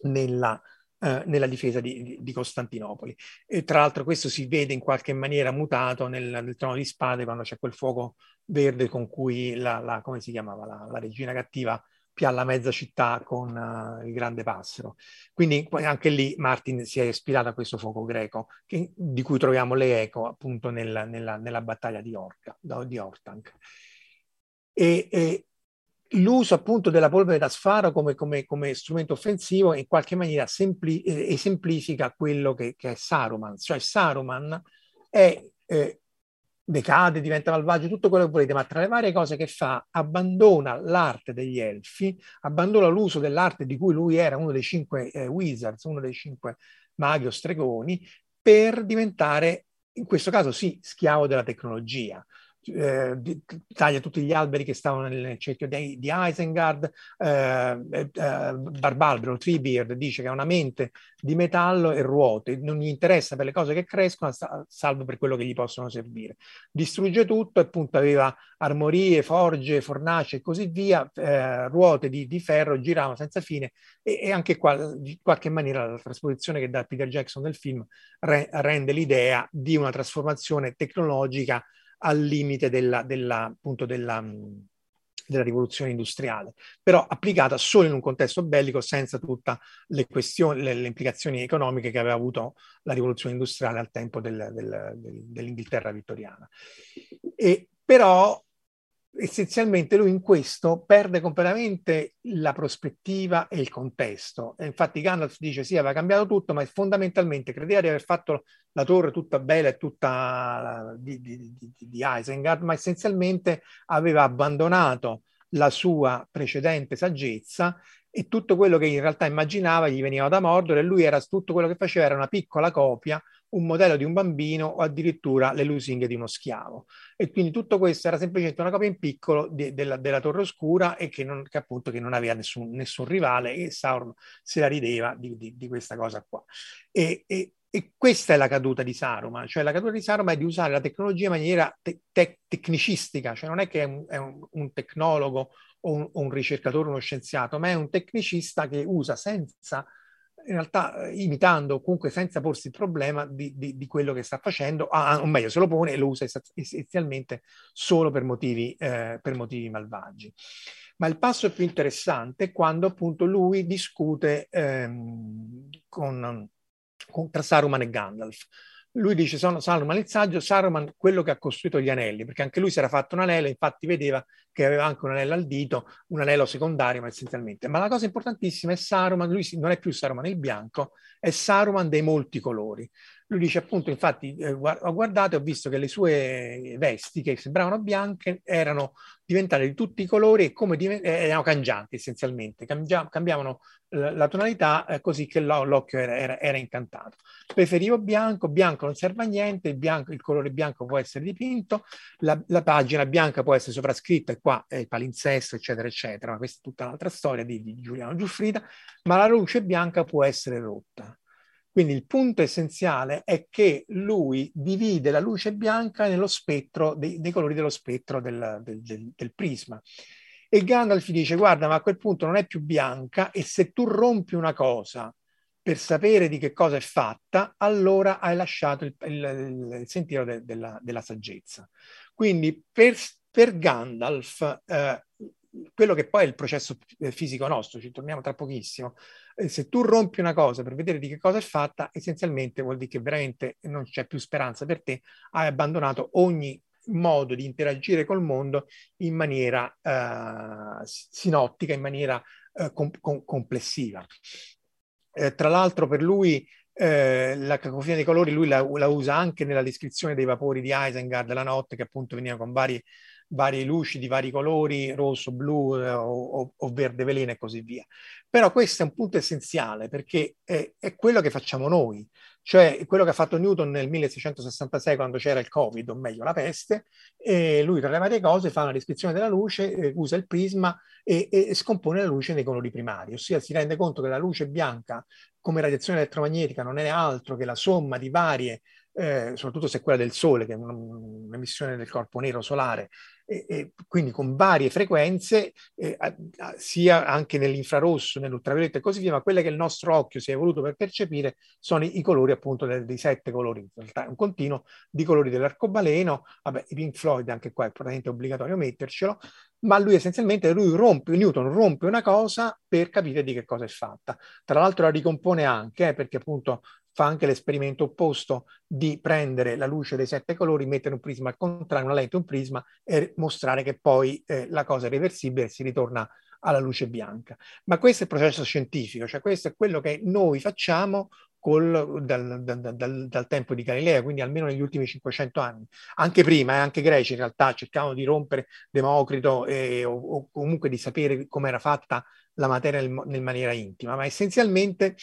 [SPEAKER 2] nella, eh, nella difesa di, di, Costantinopoli. E tra l'altro questo si vede in qualche maniera mutato nel, nel trono di spade quando c'è quel fuoco verde con cui la, la come si chiamava, la, la regina cattiva pialla mezza città con uh, il grande passero. Quindi anche lì Martin si è ispirato a questo fuoco greco, che, di cui troviamo le eco appunto nel, nella, nella, battaglia di, Orca, di Ortank. E, e, l'uso appunto della polvere da sfaro come, come, come strumento offensivo in qualche maniera sempli- eh, esemplifica quello che, che, è Saruman, cioè Saruman è, eh, decade, diventa malvagio, tutto quello che volete, ma tra le varie cose che fa abbandona l'arte degli elfi, abbandona l'uso dell'arte di cui lui era uno dei cinque eh, wizards, uno dei cinque maghi o stregoni, per diventare, in questo caso sì, schiavo della tecnologia eh, taglia tutti gli alberi che stavano nel cerchio di, di Isengard, eh, eh, Barbalbero, Treebeard, dice che ha una mente di metallo e ruote, non gli interessa per le cose che crescono, salvo per quello che gli possono servire. Distrugge tutto, appunto aveva armorie, forge, fornaci e così via, eh, ruote di, di, ferro, giravano senza fine e, e, anche qua, in qualche maniera, la trasposizione che dà Peter Jackson nel film re, rende l'idea di una trasformazione tecnologica al limite della, della, appunto della, della rivoluzione industriale, però applicata solo in un contesto bellico senza tutte le, le, le implicazioni economiche che aveva avuto la rivoluzione industriale al tempo del, del, del, dell'Inghilterra vittoriana. E, però essenzialmente lui in questo perde completamente la prospettiva e il contesto. E infatti Gandalf dice sì, aveva cambiato tutto, ma fondamentalmente credeva di aver fatto la torre tutta bella e tutta di, di, di, di Isengard, ma essenzialmente aveva abbandonato la sua precedente saggezza e tutto quello che in realtà immaginava gli veniva da Mordor e lui era tutto quello che faceva era una piccola copia un modello di un bambino o addirittura le lusinghe di uno schiavo. E quindi tutto questo era semplicemente una copia in piccolo di, della, della, Torre Oscura e che, non, che, appunto che non aveva nessun, nessun, rivale e Sauron se la rideva di, di, di questa cosa qua. E, e, e, questa è la caduta di Saruman, cioè la caduta di Saruman è di usare la tecnologia in maniera te- te- tecnicistica, cioè non è che è un, è un, un tecnologo o un, o un ricercatore, uno scienziato, ma è un tecnicista che usa senza in realtà eh, imitando comunque senza porsi il problema di, di, di quello che sta facendo, ah, o meglio se lo pone e lo usa essenzialmente solo per motivi, eh, per motivi malvagi. Ma il passo più interessante è quando appunto lui discute ehm, con, con, tra Saruman e Gandalf lui dice sono Saruman il saggio, Saruman quello che ha costruito gli anelli, perché anche lui si era fatto un anello, infatti vedeva che aveva anche un anello al dito, un anello secondario, ma essenzialmente. Ma la cosa importantissima è Saruman, lui non è più Saruman il bianco, è Saruman dei molti colori. Lui dice appunto, infatti, eh, ho guardato e ho visto che le sue vesti, che sembravano bianche, erano diventate di tutti i colori e come div- eh, erano cangianti essenzialmente, Camgia- cambiavano la, tonalità eh, così che lo- l'occhio era, era, era, incantato. Preferivo bianco, bianco non serve a niente, il, bianco, il colore bianco può essere dipinto, la, la, pagina bianca può essere sovrascritta e qua è il palinsesto, eccetera, eccetera, ma questa è tutta un'altra storia di, di Giuliano Giuffrida, ma la luce bianca può essere rotta. Quindi il punto essenziale è che lui divide la luce bianca nello spettro, dei, dei colori dello spettro del, del, del, del, prisma. E Gandalf dice, guarda, ma a quel punto non è più bianca e se tu rompi una cosa per sapere di che cosa è fatta, allora hai lasciato il, il, il sentiero de, della, della, saggezza. Quindi per, per Gandalf, eh, quello che poi è il processo fisico nostro, ci torniamo tra pochissimo, se tu rompi una cosa per vedere di che cosa è fatta, essenzialmente vuol dire che veramente non c'è più speranza per te, hai abbandonato ogni modo di interagire col mondo in maniera uh, sinottica, in maniera uh, com- com- complessiva. Eh, tra l'altro per lui eh, la cacofonia dei colori lui la, la, usa anche nella descrizione dei vapori di Isengard la notte che appunto veniva con vari varie luci di vari colori, rosso, blu eh, o, o, verde veleno e così via. Però questo è un punto essenziale perché è, è quello che facciamo noi, cioè quello che ha fatto Newton nel 1666 quando c'era il Covid, o meglio la peste, lui tra le varie cose fa una descrizione della luce, eh, usa il prisma e, e, scompone la luce nei colori primari, ossia si rende conto che la luce bianca come radiazione elettromagnetica non è altro che la somma di varie eh, soprattutto se quella del Sole, che è un'emissione del corpo nero solare, e, e quindi con varie frequenze, eh, sia anche nell'infrarosso, nell'ultravioletto e così via, ma quelle che il nostro occhio si è evoluto per percepire sono i, i colori appunto del, dei sette colori, in realtà è un continuo di colori dell'arcobaleno, vabbè, i Pink Floyd anche qua è praticamente obbligatorio mettercelo, ma lui essenzialmente lui rompe, Newton rompe una cosa per capire di che cosa è fatta. Tra l'altro la ricompone anche, eh, perché appunto fa anche l'esperimento opposto di prendere la luce dei sette colori, mettere un prisma al contrario, una lente, un prisma e mostrare che poi eh, la cosa è reversibile e si ritorna alla luce bianca. Ma questo è il processo scientifico, cioè questo è quello che noi facciamo col, dal, dal, dal, dal, tempo di Galileo, quindi almeno negli ultimi 500 anni. Anche prima, eh, anche i greci in realtà cercavano di rompere Democrito eh, o, o, comunque di sapere come era fatta la materia in, in maniera intima, ma essenzialmente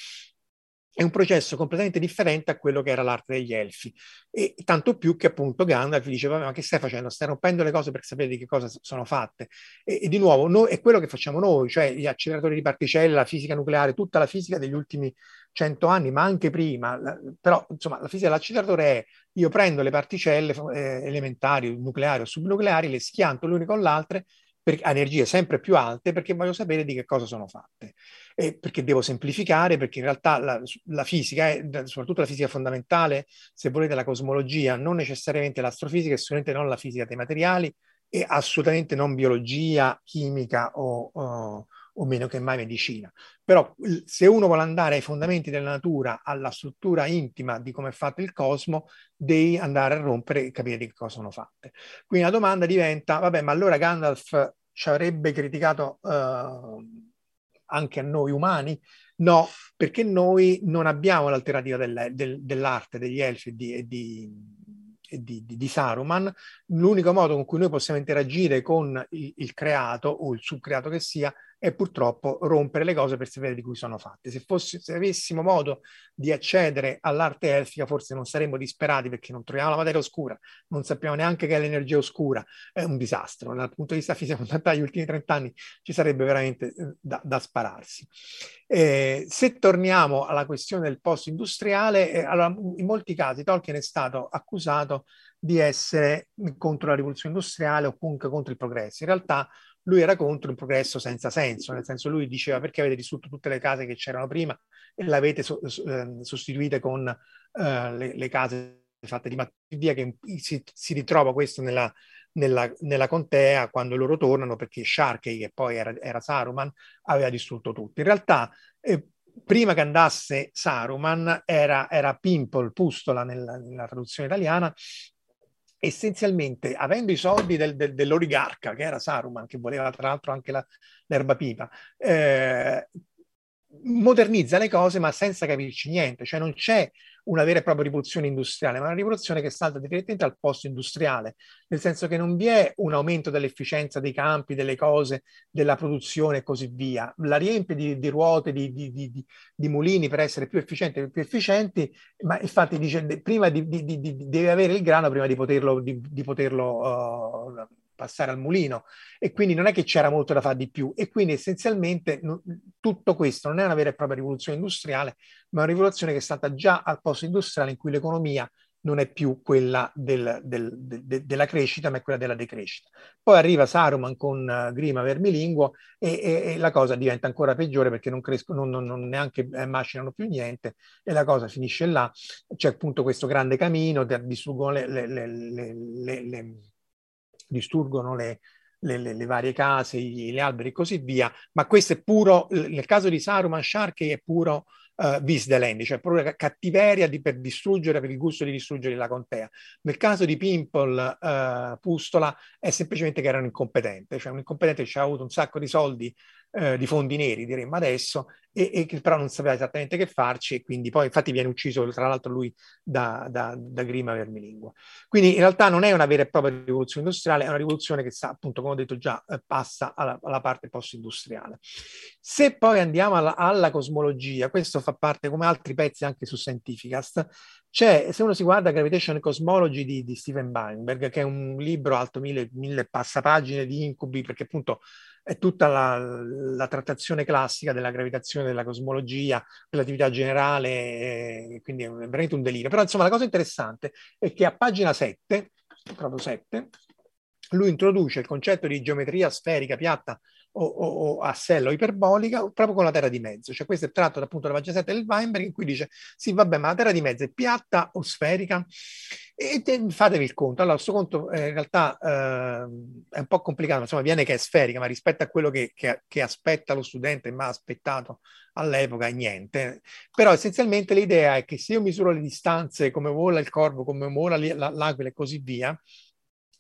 [SPEAKER 2] è un processo completamente differente a quello che era l'arte degli elfi. E tanto più che appunto Gandalf dice, ma che stai facendo? Stai rompendo le cose per sapere di che cosa sono fatte. E, e di nuovo, noi, è quello che facciamo noi, cioè gli acceleratori di particelle, la fisica nucleare, tutta la fisica degli ultimi cento anni, ma anche prima. La, però, insomma, la fisica dell'acceleratore è, io prendo le particelle eh, elementari, nucleari o subnucleari, le schianto l'une con l'altra per energie sempre più alte perché voglio sapere di che cosa sono fatte. E perché devo semplificare, perché in realtà la, la fisica, è, soprattutto la fisica fondamentale, se volete la cosmologia, non necessariamente l'astrofisica, e sicuramente non la fisica dei materiali e assolutamente non biologia, chimica o, o, o meno che mai medicina. Però se uno vuole andare ai fondamenti della natura, alla struttura intima di come è fatto il cosmo, devi andare a rompere e capire di che cosa sono fatte. Quindi la domanda diventa, vabbè, ma allora Gandalf ci avrebbe criticato uh, anche a noi umani? No, perché noi non abbiamo l'alternativa del, del, dell'arte, degli elfi e di, e di di, di, di, Saruman, l'unico modo con cui noi possiamo interagire con il, il creato o il subcreato che sia e purtroppo rompere le cose per sapere di cui sono fatte. Se, fosse, se avessimo modo di accedere all'arte elfica, forse non saremmo disperati perché non troviamo la materia oscura, non sappiamo neanche che è l'energia oscura, è un disastro. Dal punto di vista fisico, negli ultimi 30 anni ci sarebbe veramente eh, da, da spararsi. Eh, se torniamo alla questione del post-industriale, eh, allora, in molti casi Tolkien è stato accusato di essere contro la rivoluzione industriale o comunque contro il progresso. In realtà lui era contro il progresso senza senso, nel senso lui diceva perché avete distrutto tutte le case che c'erano prima e le avete so, eh, sostituite con eh, le, le, case fatte di mattina, che si, si ritrova questo nella, nella, nella, contea quando loro tornano perché Sharkey, che poi era, era Saruman, aveva distrutto tutto. In realtà, eh, prima che andasse Saruman, era, era Pimple, Pustola nella, nella traduzione italiana, essenzialmente avendo i soldi del, del, dell'oligarca, che era Saruman, che voleva tra l'altro anche la, l'erba pipa, eh, modernizza le cose ma senza capirci niente, cioè non c'è una vera e propria rivoluzione industriale, ma una rivoluzione che salta direttamente al posto industriale, nel senso che non vi è un aumento dell'efficienza dei campi, delle cose, della produzione e così via. La riempie di, di ruote, di, di, di, mulini per essere più efficienti e più efficienti, ma infatti dice prima deve avere il grano prima di poterlo, poterlo uh, passare al mulino e quindi non è che c'era molto da fare di più e quindi essenzialmente no, tutto questo non è una vera e propria rivoluzione industriale, ma una rivoluzione che è stata già al posto industriale in cui l'economia non è più quella del, del, de, della crescita, ma è quella della decrescita. Poi arriva Saruman con uh, Grima vermilinguo e, e, e, la cosa diventa ancora peggiore perché non crescono, non, non neanche eh, macinano più niente e la cosa finisce là. C'è appunto questo grande camino, distruggono le, le, le, le distruggono le, le, le, varie case, gli, alberi e così via, ma questo è puro, nel caso di Saruman Sharkey è puro uh, Visdelendi, cioè proprio cattiveria di, per distruggere, per il gusto di distruggere la contea. Nel caso di Pimple uh, Pustola è semplicemente che era un incompetente, cioè un incompetente che ha avuto un sacco di soldi eh, di fondi neri, diremmo adesso, e, e, che però non sapeva esattamente che farci e quindi poi infatti viene ucciso tra l'altro lui da, da, da Grima Vermilingua. Quindi in realtà non è una vera e propria rivoluzione industriale, è una rivoluzione che sta appunto, come ho detto già, eh, passa alla, alla, parte post-industriale. Se poi andiamo alla, alla, cosmologia, questo fa parte come altri pezzi anche su Scientificast, c'è, se uno si guarda Gravitation Cosmology di, di Steven Weinberg, che è un libro alto mille, mille passapagine di incubi, perché appunto è tutta la, la, trattazione classica della gravitazione, della cosmologia, dell'attività generale, eh, quindi è veramente un delirio. Però insomma la cosa interessante è che a pagina 7, proprio 7, lui introduce il concetto di geometria sferica piatta o, o, o a sella o iperbolica proprio con la terra di mezzo. Cioè questo è tratto appunto dalla pagina 7 del Weinberg in cui dice sì vabbè ma la terra di mezzo è piatta o sferica? E te, fatevi il conto. Allora questo conto eh, in realtà eh, è un po' complicato, insomma viene che è sferica ma rispetto a quello che, che, che aspetta lo studente ma aspettato all'epoca niente. Però essenzialmente l'idea è che se io misuro le distanze come vola il corvo, come vola l'aquila e così via,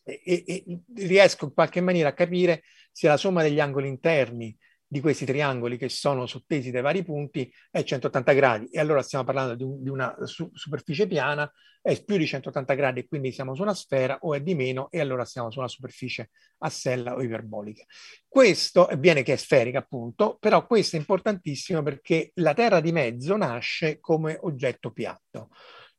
[SPEAKER 2] e, e, riesco in qualche maniera a capire se la somma degli angoli interni di questi triangoli che sono sottesi dai vari punti è 180 gradi e allora stiamo parlando di, un, di una su, superficie piana, è più di 180 gradi e quindi siamo su una sfera o è di meno e allora siamo su una superficie a sella o iperbolica. Questo viene che è sferica appunto, però questo è importantissimo perché la Terra di mezzo nasce come oggetto piatto.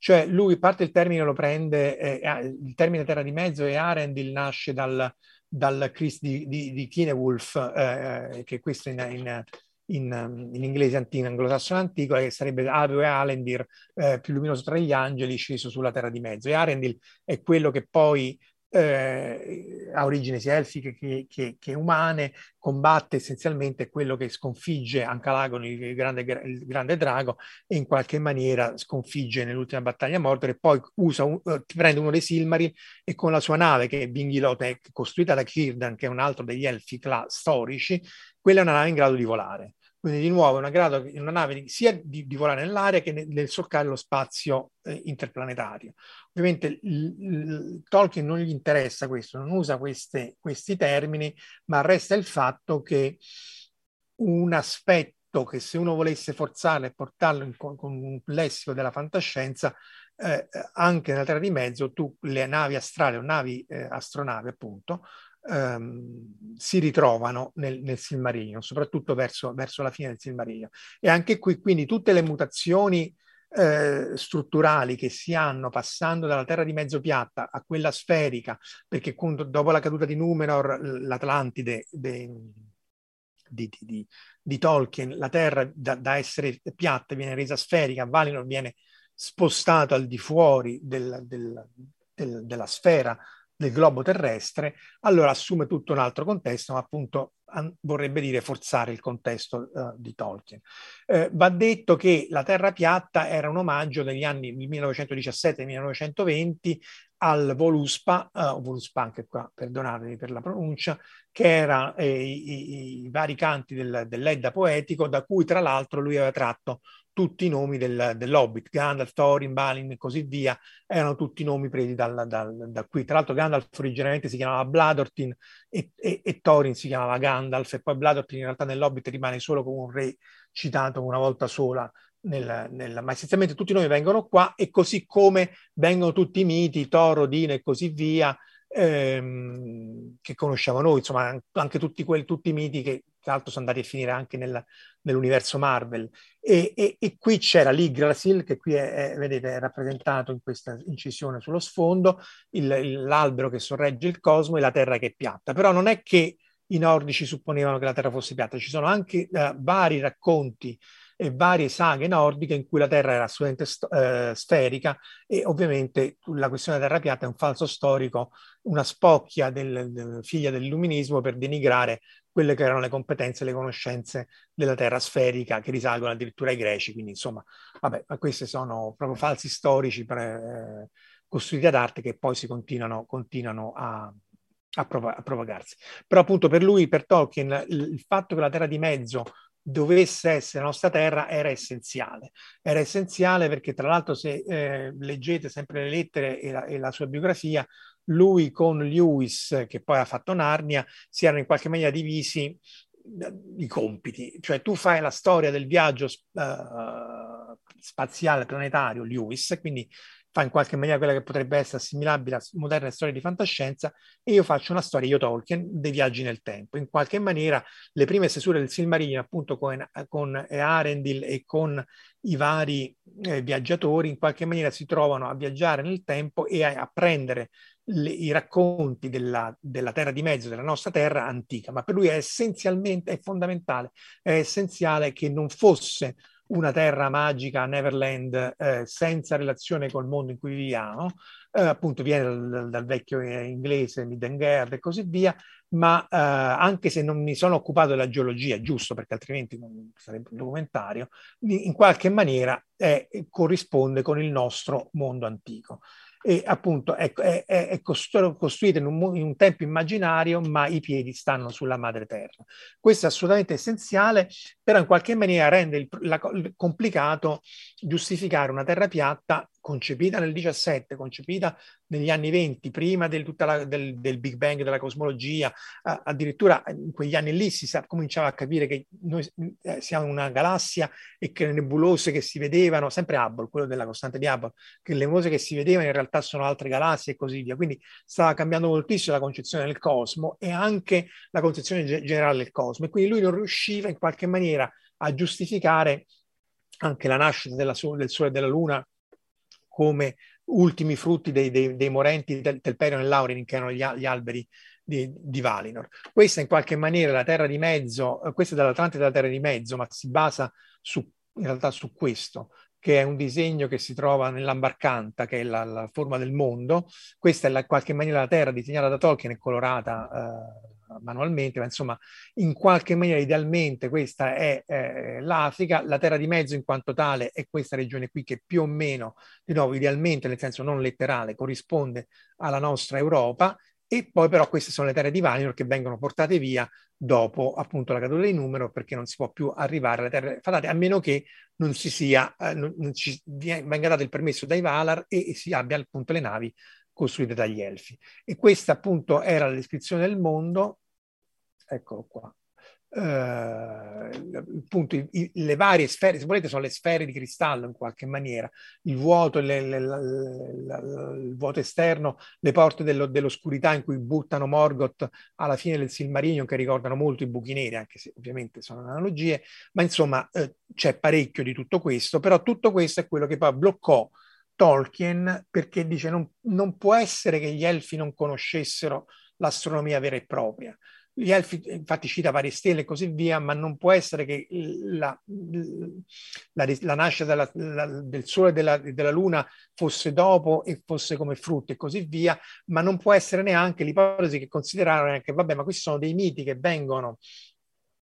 [SPEAKER 2] Cioè lui parte il termine lo prende, eh, il termine terra di mezzo e Arendil nasce dal, dal Chris di, di, di Kinewolf, eh, che questo in, in, in, in inglese antico, anglosassone antico, che sarebbe Avio e Alendir, eh, più luminoso tra gli angeli, sceso sulla terra di mezzo. E Arendil è quello che poi eh, ha origini sia elfiche che, che, che, umane, combatte essenzialmente quello che sconfigge Ancalagon, il grande, il grande drago, e in qualche maniera sconfigge nell'ultima battaglia Mordor e poi usa un, uh, prende uno dei Silmaril e con la sua nave che è Bingilotec, costruita da Kirdan, che è un altro degli elfi cla- storici, quella è una nave in grado di volare. Quindi di nuovo una, grado, una nave di, sia di, di, volare nell'aria che nel, nel solcare lo spazio eh, interplanetario. Ovviamente il, il, Tolkien non gli interessa questo, non usa queste, questi termini, ma resta il fatto che un aspetto che se uno volesse forzarlo e portarlo in, con, con un lessico della fantascienza, eh, anche nella Terra di Mezzo, tu le navi astrali o navi eh, astronavi, appunto, ehm, si ritrovano nel, nel Silmarillion, soprattutto verso, verso, la fine del Silmarillion. E anche qui, quindi, tutte le mutazioni eh, strutturali che si hanno passando dalla terra di mezzo piatta a quella sferica, perché dopo la caduta di Numenor, l'Atlantide de, di, di, di, Tolkien, la terra da, da, essere piatta viene resa sferica, Valinor viene spostato al di fuori del, del, del, della sfera del globo terrestre, allora assume tutto un altro contesto, ma appunto vorrebbe dire forzare il contesto uh, di Tolkien. Eh, va detto che la Terra piatta era un omaggio degli anni 1917-1920 al Voluspa, uh, Voluspa anche qua, perdonatemi per la pronuncia, che era eh, i, i, vari canti del, dell'Edda poetico, da cui tra l'altro lui aveva tratto tutti i nomi del, dell'Hobbit, Gandalf, Thorin, Balin e così via, erano tutti nomi presi dal, dal, da qui. Tra l'altro Gandalf originariamente si chiamava Bladortin e, e, e, Thorin si chiamava Gandalf e poi Bladortin in realtà nell'Hobbit rimane solo come un re citato una volta sola, nel, nel, ma essenzialmente tutti i nomi vengono qua e così come vengono tutti i miti, Thor, Odino e così via, ehm, che conosciamo noi, insomma anche tutti, quelli, tutti i miti che tra l'altro sono andati a finire anche nel, nell'universo Marvel. E, e, e, qui c'era l'Yggdrasil, che qui è, è, vedete, è rappresentato in questa incisione sullo sfondo, il, il, l'albero che sorregge il cosmo e la Terra che è piatta. Però non è che i nordici supponevano che la Terra fosse piatta, ci sono anche uh, vari racconti e varie saghe nordiche in cui la Terra era assolutamente st- eh, sferica e ovviamente la questione della Terra piatta è un falso storico, una spocchia del, del, figlia dell'illuminismo per denigrare quelle che erano le competenze e le conoscenze della Terra sferica che risalgono addirittura ai greci, quindi insomma, vabbè, ma questi sono proprio falsi storici pre, eh, costruiti ad arte che poi si continuano, continuano a, a, prov- a, propagarsi. Però appunto per lui, per Tolkien, il, il fatto che la Terra di mezzo dovesse essere la nostra terra era essenziale. Era essenziale perché tra l'altro se eh, leggete sempre le lettere e la, e la, sua biografia, lui con Lewis, che poi ha fatto Narnia, si erano in qualche maniera divisi eh, i compiti. Cioè tu fai la storia del viaggio uh, spaziale planetario, Lewis, quindi fa in qualche maniera quella che potrebbe essere assimilabile a moderne storie di fantascienza e io faccio una storia, io Tolkien, dei viaggi nel tempo. In qualche maniera le prime stesure del Silmarillion, appunto con, con Arendil e con i vari eh, viaggiatori, in qualche maniera si trovano a viaggiare nel tempo e a, a prendere le, i racconti della, della, terra di mezzo, della nostra terra antica. Ma per lui è essenzialmente, è fondamentale, è essenziale che non fosse una terra magica, Neverland, eh, senza relazione col mondo in cui viviamo, eh, appunto viene dal, dal vecchio inglese, Middengard e così via, ma eh, anche se non mi sono occupato della geologia, giusto perché altrimenti non sarebbe un documentario, in qualche maniera corrisponde con il nostro mondo antico e appunto è, è, è costruita in in un, tempo immaginario, ma i piedi stanno sulla madre terra. Questo è assolutamente essenziale, però in qualche maniera rende il, la, complicato giustificare una terra piatta concepita nel 17, concepita negli anni 20, prima del, la, del, del Big Bang della cosmologia, eh, addirittura in quegli anni lì si sa, cominciava a capire che noi eh, siamo una galassia e che le nebulose che si vedevano, sempre Hubble, quello della costante di Hubble, che le nebulose che si vedevano in realtà sono altre galassie e così via. Quindi stava cambiando moltissimo la concezione del cosmo e anche la concezione generale del cosmo. E quindi lui non riusciva in qualche maniera a giustificare anche la nascita della, del Sole e della Luna come ultimi frutti dei, dei, dei morenti del Telperion e Laurin, che erano gli, gli alberi di, di, Valinor. Questa in qualche maniera la terra di mezzo, eh, questa è dall'Atlante della terra di mezzo, ma si basa su, in realtà su questo, che è un disegno che si trova nell'Ambarcanta, che è la, la forma del mondo. Questa è la, in qualche maniera la terra disegnata da Tolkien e colorata eh, manualmente, ma insomma in qualche maniera idealmente questa è eh, l'Africa, la terra di mezzo in quanto tale è questa regione qui che più o meno, di nuovo idealmente nel senso non letterale, corrisponde alla nostra Europa e poi però queste sono le terre di Valinor che vengono portate via dopo appunto la caduta di numero perché non si può più arrivare alle terre fatate a meno che non si sia, eh, non, non ci venga dato il permesso dai Valar e, e si abbia appunto le navi costruite dagli Elfi. E questa appunto era la descrizione del mondo, eccolo qua, Uh, appunto i, i, le varie sfere, se volete, sono le sfere di cristallo in qualche maniera, il vuoto, le, le, le, il vuoto esterno, le porte dello, dell'oscurità in cui buttano Morgoth alla fine del Silmarillion, che ricordano molto i buchi neri, anche se ovviamente sono analogie, ma insomma eh, c'è parecchio di tutto questo, però tutto questo è quello che poi bloccò Tolkien perché dice non, non può essere che gli elfi non conoscessero l'astronomia vera e propria. Gli elfi, infatti, cita varie stelle e così via, ma non può essere che la, la, la nascita della, la, del Sole e della, della, Luna fosse dopo e fosse come frutto e così via, ma non può essere neanche l'ipotesi che considerarono che, vabbè, ma questi sono dei miti che vengono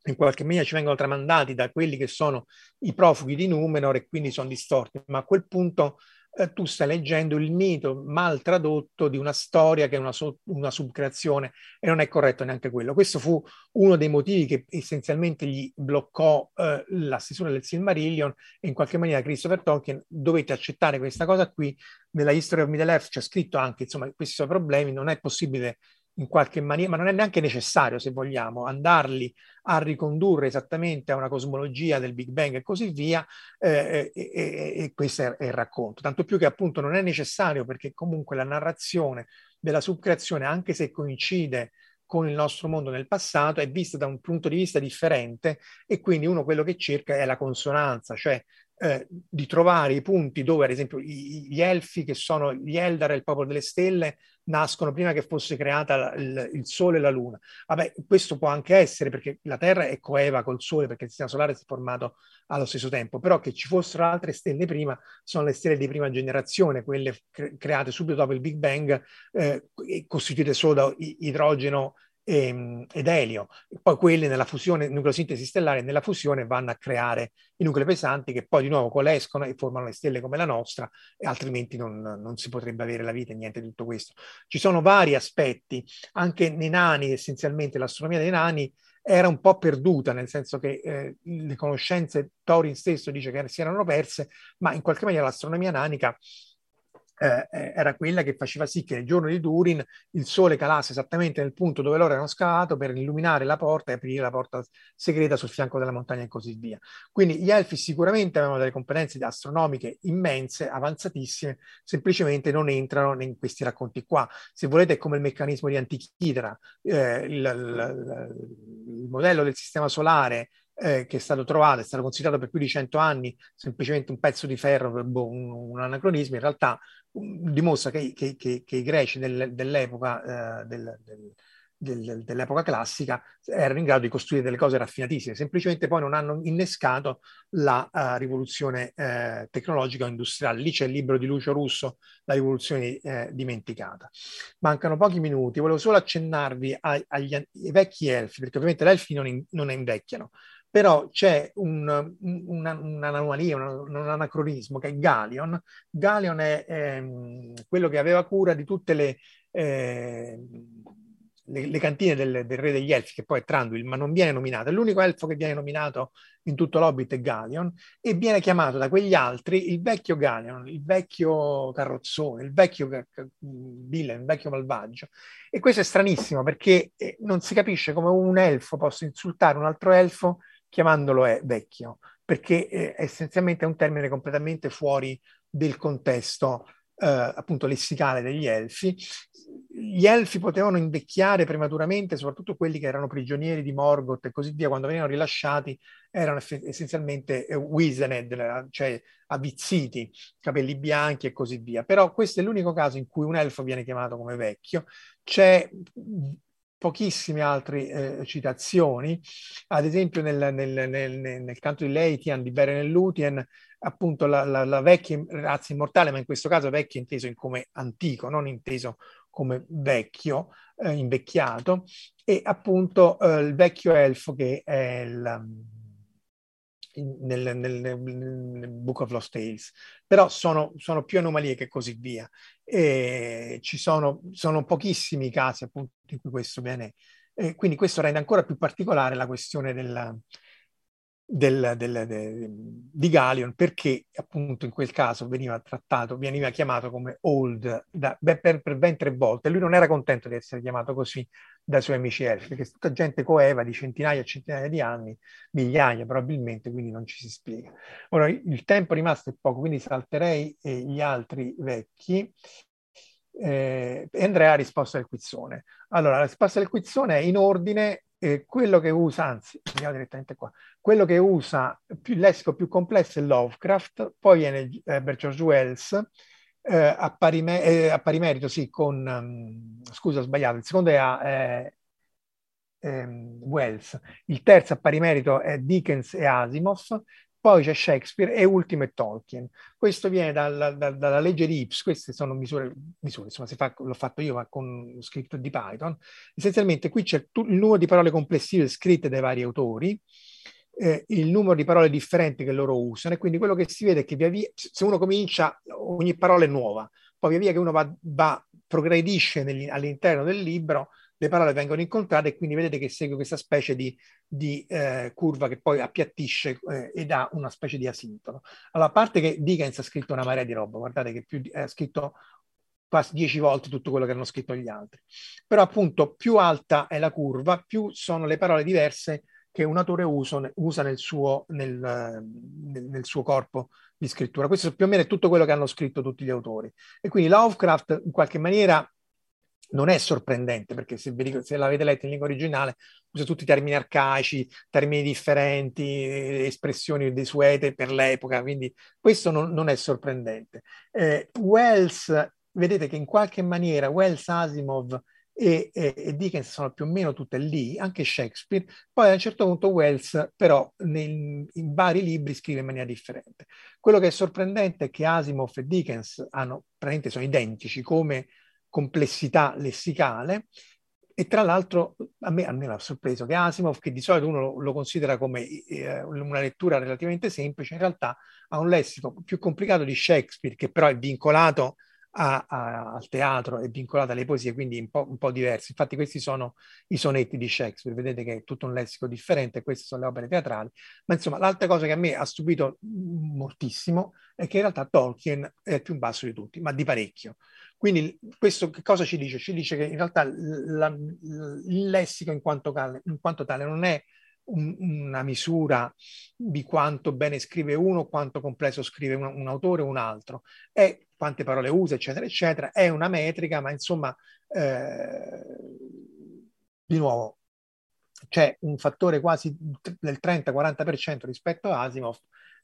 [SPEAKER 2] in qualche maniera ci vengono tramandati da quelli che sono i profughi di Numenor e quindi sono distorti, ma a quel punto eh, tu stai leggendo il mito mal tradotto di una storia che è una, so- una, subcreazione e non è corretto neanche quello. Questo fu uno dei motivi che essenzialmente gli bloccò eh, la stesura del Silmarillion e in qualche maniera Christopher Tolkien dovette accettare questa cosa qui. Nella History of Middle Earth c'è scritto anche, insomma, questi sono problemi, non è possibile in qualche maniera, ma non è neanche necessario, se vogliamo, andarli a ricondurre esattamente a una cosmologia del Big Bang e così via, eh, e, e, e, questo è, è, il racconto. Tanto più che appunto non è necessario perché comunque la narrazione della subcreazione, anche se coincide con il nostro mondo nel passato, è vista da un punto di vista differente e quindi uno quello che cerca è la consonanza, cioè eh, di trovare i punti dove, ad esempio, gli elfi, che sono gli Eldar il popolo delle stelle, nascono prima che fosse creata il, il, Sole e la Luna. Vabbè, questo può anche essere perché la Terra è coeva col Sole, perché il sistema solare si è formato allo stesso tempo, però che ci fossero altre stelle prima sono le stelle di prima generazione, quelle cre- create subito dopo il Big Bang, eh, costituite solo da idrogeno e, ehm, ed elio. Poi quelli nella fusione, nucleosintesi stellare, nella fusione vanno a creare i nuclei pesanti che poi di nuovo coalescono e formano le stelle come la nostra, e altrimenti non, non si potrebbe avere la vita e niente di tutto questo. Ci sono vari aspetti, anche nei nani, essenzialmente l'astronomia dei nani era un po' perduta, nel senso che eh, le conoscenze, Torin stesso dice che si erano perse, ma in qualche maniera l'astronomia nanica eh, eh, era quella che faceva sì che nel giorno di Turin il sole calasse esattamente nel punto dove loro erano scavato per illuminare la porta e aprire la porta segreta sul fianco della montagna e così via. Quindi gli elfi sicuramente avevano delle competenze astronomiche immense, avanzatissime, semplicemente non entrano in questi racconti qua. Se volete è come il meccanismo di Antichidra, eh, il, il, il modello del sistema solare eh, che è stato trovato, è stato considerato per più di cento anni semplicemente un pezzo di ferro, boh, un, un anacronismo, in realtà um, dimostra che, che, che, che, i greci del, dell'epoca, eh, del, del, del, dell'epoca classica erano in grado di costruire delle cose raffinatissime, semplicemente poi non hanno innescato la uh, rivoluzione uh, tecnologica o industriale. Lì c'è il libro di Lucio Russo, La rivoluzione uh, dimenticata. Mancano pochi minuti, volevo solo accennarvi ai, agli, ai vecchi elfi, perché ovviamente gli elfi non, in, non invecchiano, però c'è un, una, un'anomalia, un, un, anacronismo che è Galion. Galion è ehm, quello che aveva cura di tutte le, eh, le, le cantine del, del, re degli elfi, che poi è Tranduil, ma non viene nominato. L'unico elfo che viene nominato in tutto l'Hobbit è Galion e viene chiamato da quegli altri il vecchio Galion, il vecchio carrozzone, il vecchio villain, il vecchio malvagio. E questo è stranissimo perché eh, non si capisce come un elfo possa insultare un altro elfo chiamandolo è vecchio, perché eh, essenzialmente è un termine completamente fuori del contesto eh, appunto lessicale degli elfi. Gli elfi potevano invecchiare prematuramente, soprattutto quelli che erano prigionieri di Morgoth e così via, quando venivano rilasciati erano essenzialmente eh, wizened, cioè avvizziti, capelli bianchi e così via. Però questo è l'unico caso in cui un elfo viene chiamato come vecchio. C'è pochissime altre eh, citazioni, ad esempio nel, nel, nel, nel canto di Leitian di Beren Lutien, appunto la, la, la, vecchia razza immortale, ma in questo caso vecchio inteso in come antico, non inteso come vecchio, eh, invecchiato, e appunto eh, il vecchio elfo che è il nel, nel, nel, Book of Lost Tales, però sono, sono più anomalie che così via. E ci sono, sono pochissimi casi appunto in cui questo viene. Eh, quindi questo rende ancora più particolare la questione della, del, del, de, di Galion perché appunto in quel caso veniva trattato, veniva chiamato come old da, per, per, ben tre volte lui non era contento di essere chiamato così dai suoi amici elfi perché tutta gente coeva di centinaia e centinaia di anni, migliaia probabilmente, quindi non ci si spiega. Ora il tempo rimasto è poco, quindi salterei eh, gli altri vecchi eh, Andrea ha risposto al quizzone. Allora, la risposta del quizzone è in ordine eh, quello che usa, anzi, andiamo direttamente qua, quello che usa più, il lessico più complesso è Lovecraft, poi viene Herbert George Wells, eh, a, pari me- eh, a, pari merito, sì, con, um, scusa ho sbagliato, il secondo è a eh, ehm, Wells, il terzo a pari merito è Dickens e Asimov, poi c'è Shakespeare e ultimo è Tolkien. Questo viene dalla, dalla, dalla legge di Ips, queste sono misure, misure insomma, fa, l'ho fatto io ma con scritto di Python. Essenzialmente qui c'è il numero di parole complessive scritte dai vari autori, eh, il numero di parole differenti che loro usano e quindi quello che si vede è che via via, se uno comincia, ogni parola è nuova, poi via via che uno va, va progredisce all'interno del libro, le parole vengono incontrate e quindi vedete che segue questa specie di, di eh, curva che poi appiattisce eh, ed ha una specie di asintono. Allora, a parte che Dickens ha scritto una marea di roba, guardate che più, ha scritto quasi dieci volte tutto quello che hanno scritto gli altri. Però appunto più alta è la curva, più sono le parole diverse che un autore usa, usa nel, suo, nel, nel, nel, suo, corpo di scrittura. Questo più o meno è tutto quello che hanno scritto tutti gli autori. E quindi Lovecraft in qualche maniera non è sorprendente perché se, se l'avete letto in lingua originale usa tutti i termini arcaici, termini differenti, espressioni desuete per l'epoca, quindi questo non, non è sorprendente. Eh, Wells, vedete che in qualche maniera Wells, Asimov e, e, e, Dickens sono più o meno tutte lì, anche Shakespeare, poi a un certo punto Wells però nel, in vari libri scrive in maniera differente. Quello che è sorprendente è che Asimov e Dickens hanno, praticamente sono identici come complessità lessicale e tra l'altro a me, a me ha sorpreso che Asimov, che di solito uno lo, lo considera come eh, una lettura relativamente semplice, in realtà ha un lessico più complicato di Shakespeare, che però è vincolato a, a, al teatro, è vincolato alle poesie, quindi un po', un po' diverso. Infatti questi sono i sonetti di Shakespeare, vedete che è tutto un lessico differente, queste sono le opere teatrali. Ma insomma, l'altra cosa che a me ha stupito moltissimo è che in realtà Tolkien è il più basso di tutti, ma di parecchio. Quindi questo che cosa ci dice? Ci dice che in realtà la, il lessico in quanto, in quanto tale non è un, una misura di quanto bene scrive uno, quanto complesso scrive un, un, autore o un altro, è quante parole usa, eccetera, eccetera, è una metrica, ma insomma, eh, di nuovo, c'è un fattore quasi del 30-40% rispetto a Asimov,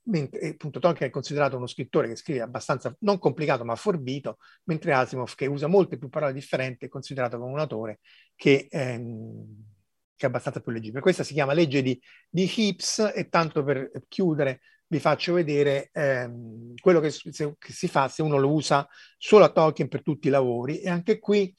[SPEAKER 2] mentre appunto Tolkien è considerato uno scrittore che scrive abbastanza non complicato ma forbito, mentre Asimov che usa molte più parole differenti è considerato come un autore che, ehm, che è abbastanza più leggibile. Questa si chiama legge di, di Hips e tanto per chiudere vi faccio vedere ehm, quello che, se, che si fa se uno lo usa solo a Tolkien per tutti i lavori e anche qui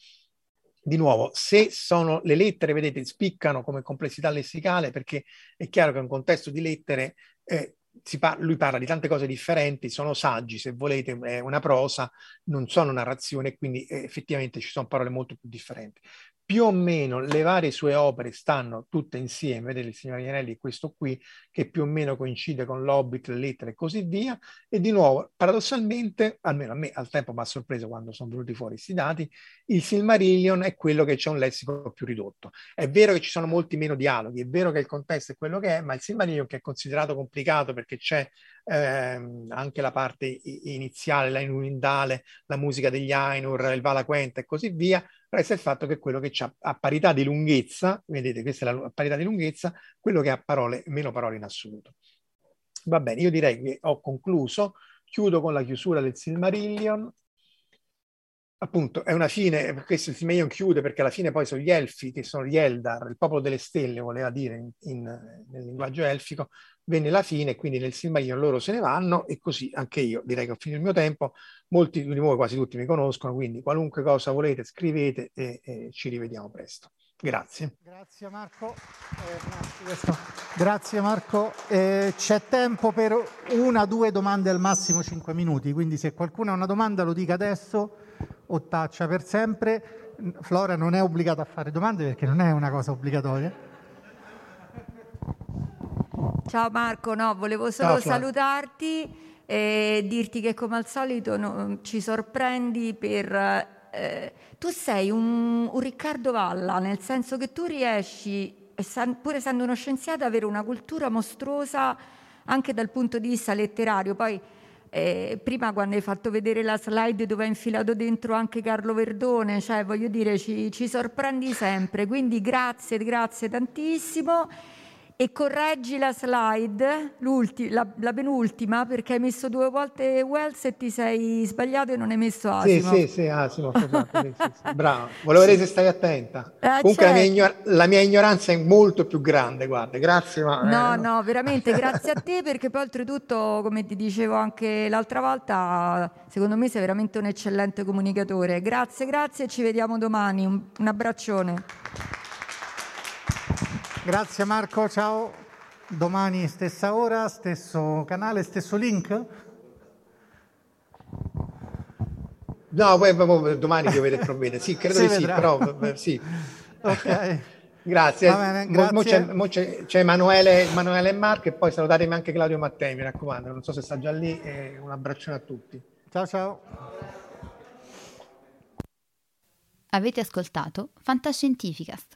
[SPEAKER 2] di nuovo, se sono le lettere, vedete, spiccano come complessità lessicale, perché è chiaro che in un contesto di lettere eh, par- lui parla di tante cose differenti, sono saggi, se volete, è una prosa, non sono narrazione, quindi eh, effettivamente ci sono parole molto più differenti più o meno le varie sue opere stanno tutte insieme, il signor Ianelli questo qui, che più o meno coincide con l'Hobbit, le lettere e così via, e di nuovo, paradossalmente, almeno a me al tempo mi ha sorpreso quando sono venuti fuori questi dati, il Silmarillion è quello che c'è un lessico più ridotto. È vero che ci sono molti meno dialoghi, è vero che il contesto è quello che è, ma il Silmarillion che è considerato complicato perché c'è ehm, anche la parte iniziale, la inundale, la musica degli Ainur, il Valaquenta e così via, resta il fatto che quello che ha a parità di lunghezza, vedete questa è la parità di lunghezza, quello che ha parole, meno parole in assoluto. Va bene, io direi che ho concluso, chiudo con la chiusura del Silmarillion, appunto è una fine, questo il Silmarillion chiude perché alla fine poi sono gli elfi, che sono gli Eldar, il popolo delle stelle voleva dire in, in, nel linguaggio elfico, venne la fine, quindi nel Silmarillion loro se ne vanno e così anche io direi che ho finito il mio tempo, molti di voi, quasi tutti mi conoscono, quindi qualunque cosa volete scrivete e, e ci rivediamo presto. Grazie.
[SPEAKER 1] Grazie Marco. Eh, grazie Marco. Eh, c'è tempo per una o due domande al massimo 5 minuti, quindi se qualcuno ha una domanda lo dica adesso o taccia per sempre. Flora non è obbligata a fare domande perché non è una cosa obbligatoria.
[SPEAKER 3] Ciao Marco, no, volevo solo Ciao, salutarti e dirti che come al solito no, ci sorprendi per... Eh, tu sei un, un, Riccardo Valla, nel senso che tu riesci, pur essendo uno scienziato, ad avere una cultura mostruosa anche dal punto di vista letterario. Poi eh, prima quando hai fatto vedere la slide dove hai infilato dentro anche Carlo Verdone, cioè voglio dire ci, ci sorprendi sempre, quindi grazie, grazie tantissimo e correggi la slide, la, la, penultima, perché hai messo due volte Wells e ti sei sbagliato e non hai messo Asimov.
[SPEAKER 2] Sì, sì, sì, Asimov, esatto, sì, sì, bravo. Volevo vedere se stai attenta. Eh, Comunque la, mia certo. ignor- la, mia ignoranza è molto più grande, guarda, grazie. Ma,
[SPEAKER 3] no, eh, no, veramente grazie a te, perché poi oltretutto, come ti dicevo anche l'altra volta, secondo me sei veramente un eccellente comunicatore. Grazie, grazie e ci vediamo domani. un, un abbraccione.
[SPEAKER 1] Grazie Marco, ciao. Domani stessa ora, stesso canale, stesso link?
[SPEAKER 2] No, poi, poi domani devo vedere provvedere. Sì, credo di sì, però sì.
[SPEAKER 1] Ok.
[SPEAKER 2] Grazie. Bene, grazie. Mo, c'è, mo c'è, c'è Emanuele, Emanuele, e Marco e poi salutatemi anche Claudio Mattei, mi raccomando, non so se sta già lì e un abbraccione a tutti.
[SPEAKER 1] Ciao ciao.
[SPEAKER 4] Avete ascoltato Fantascientificast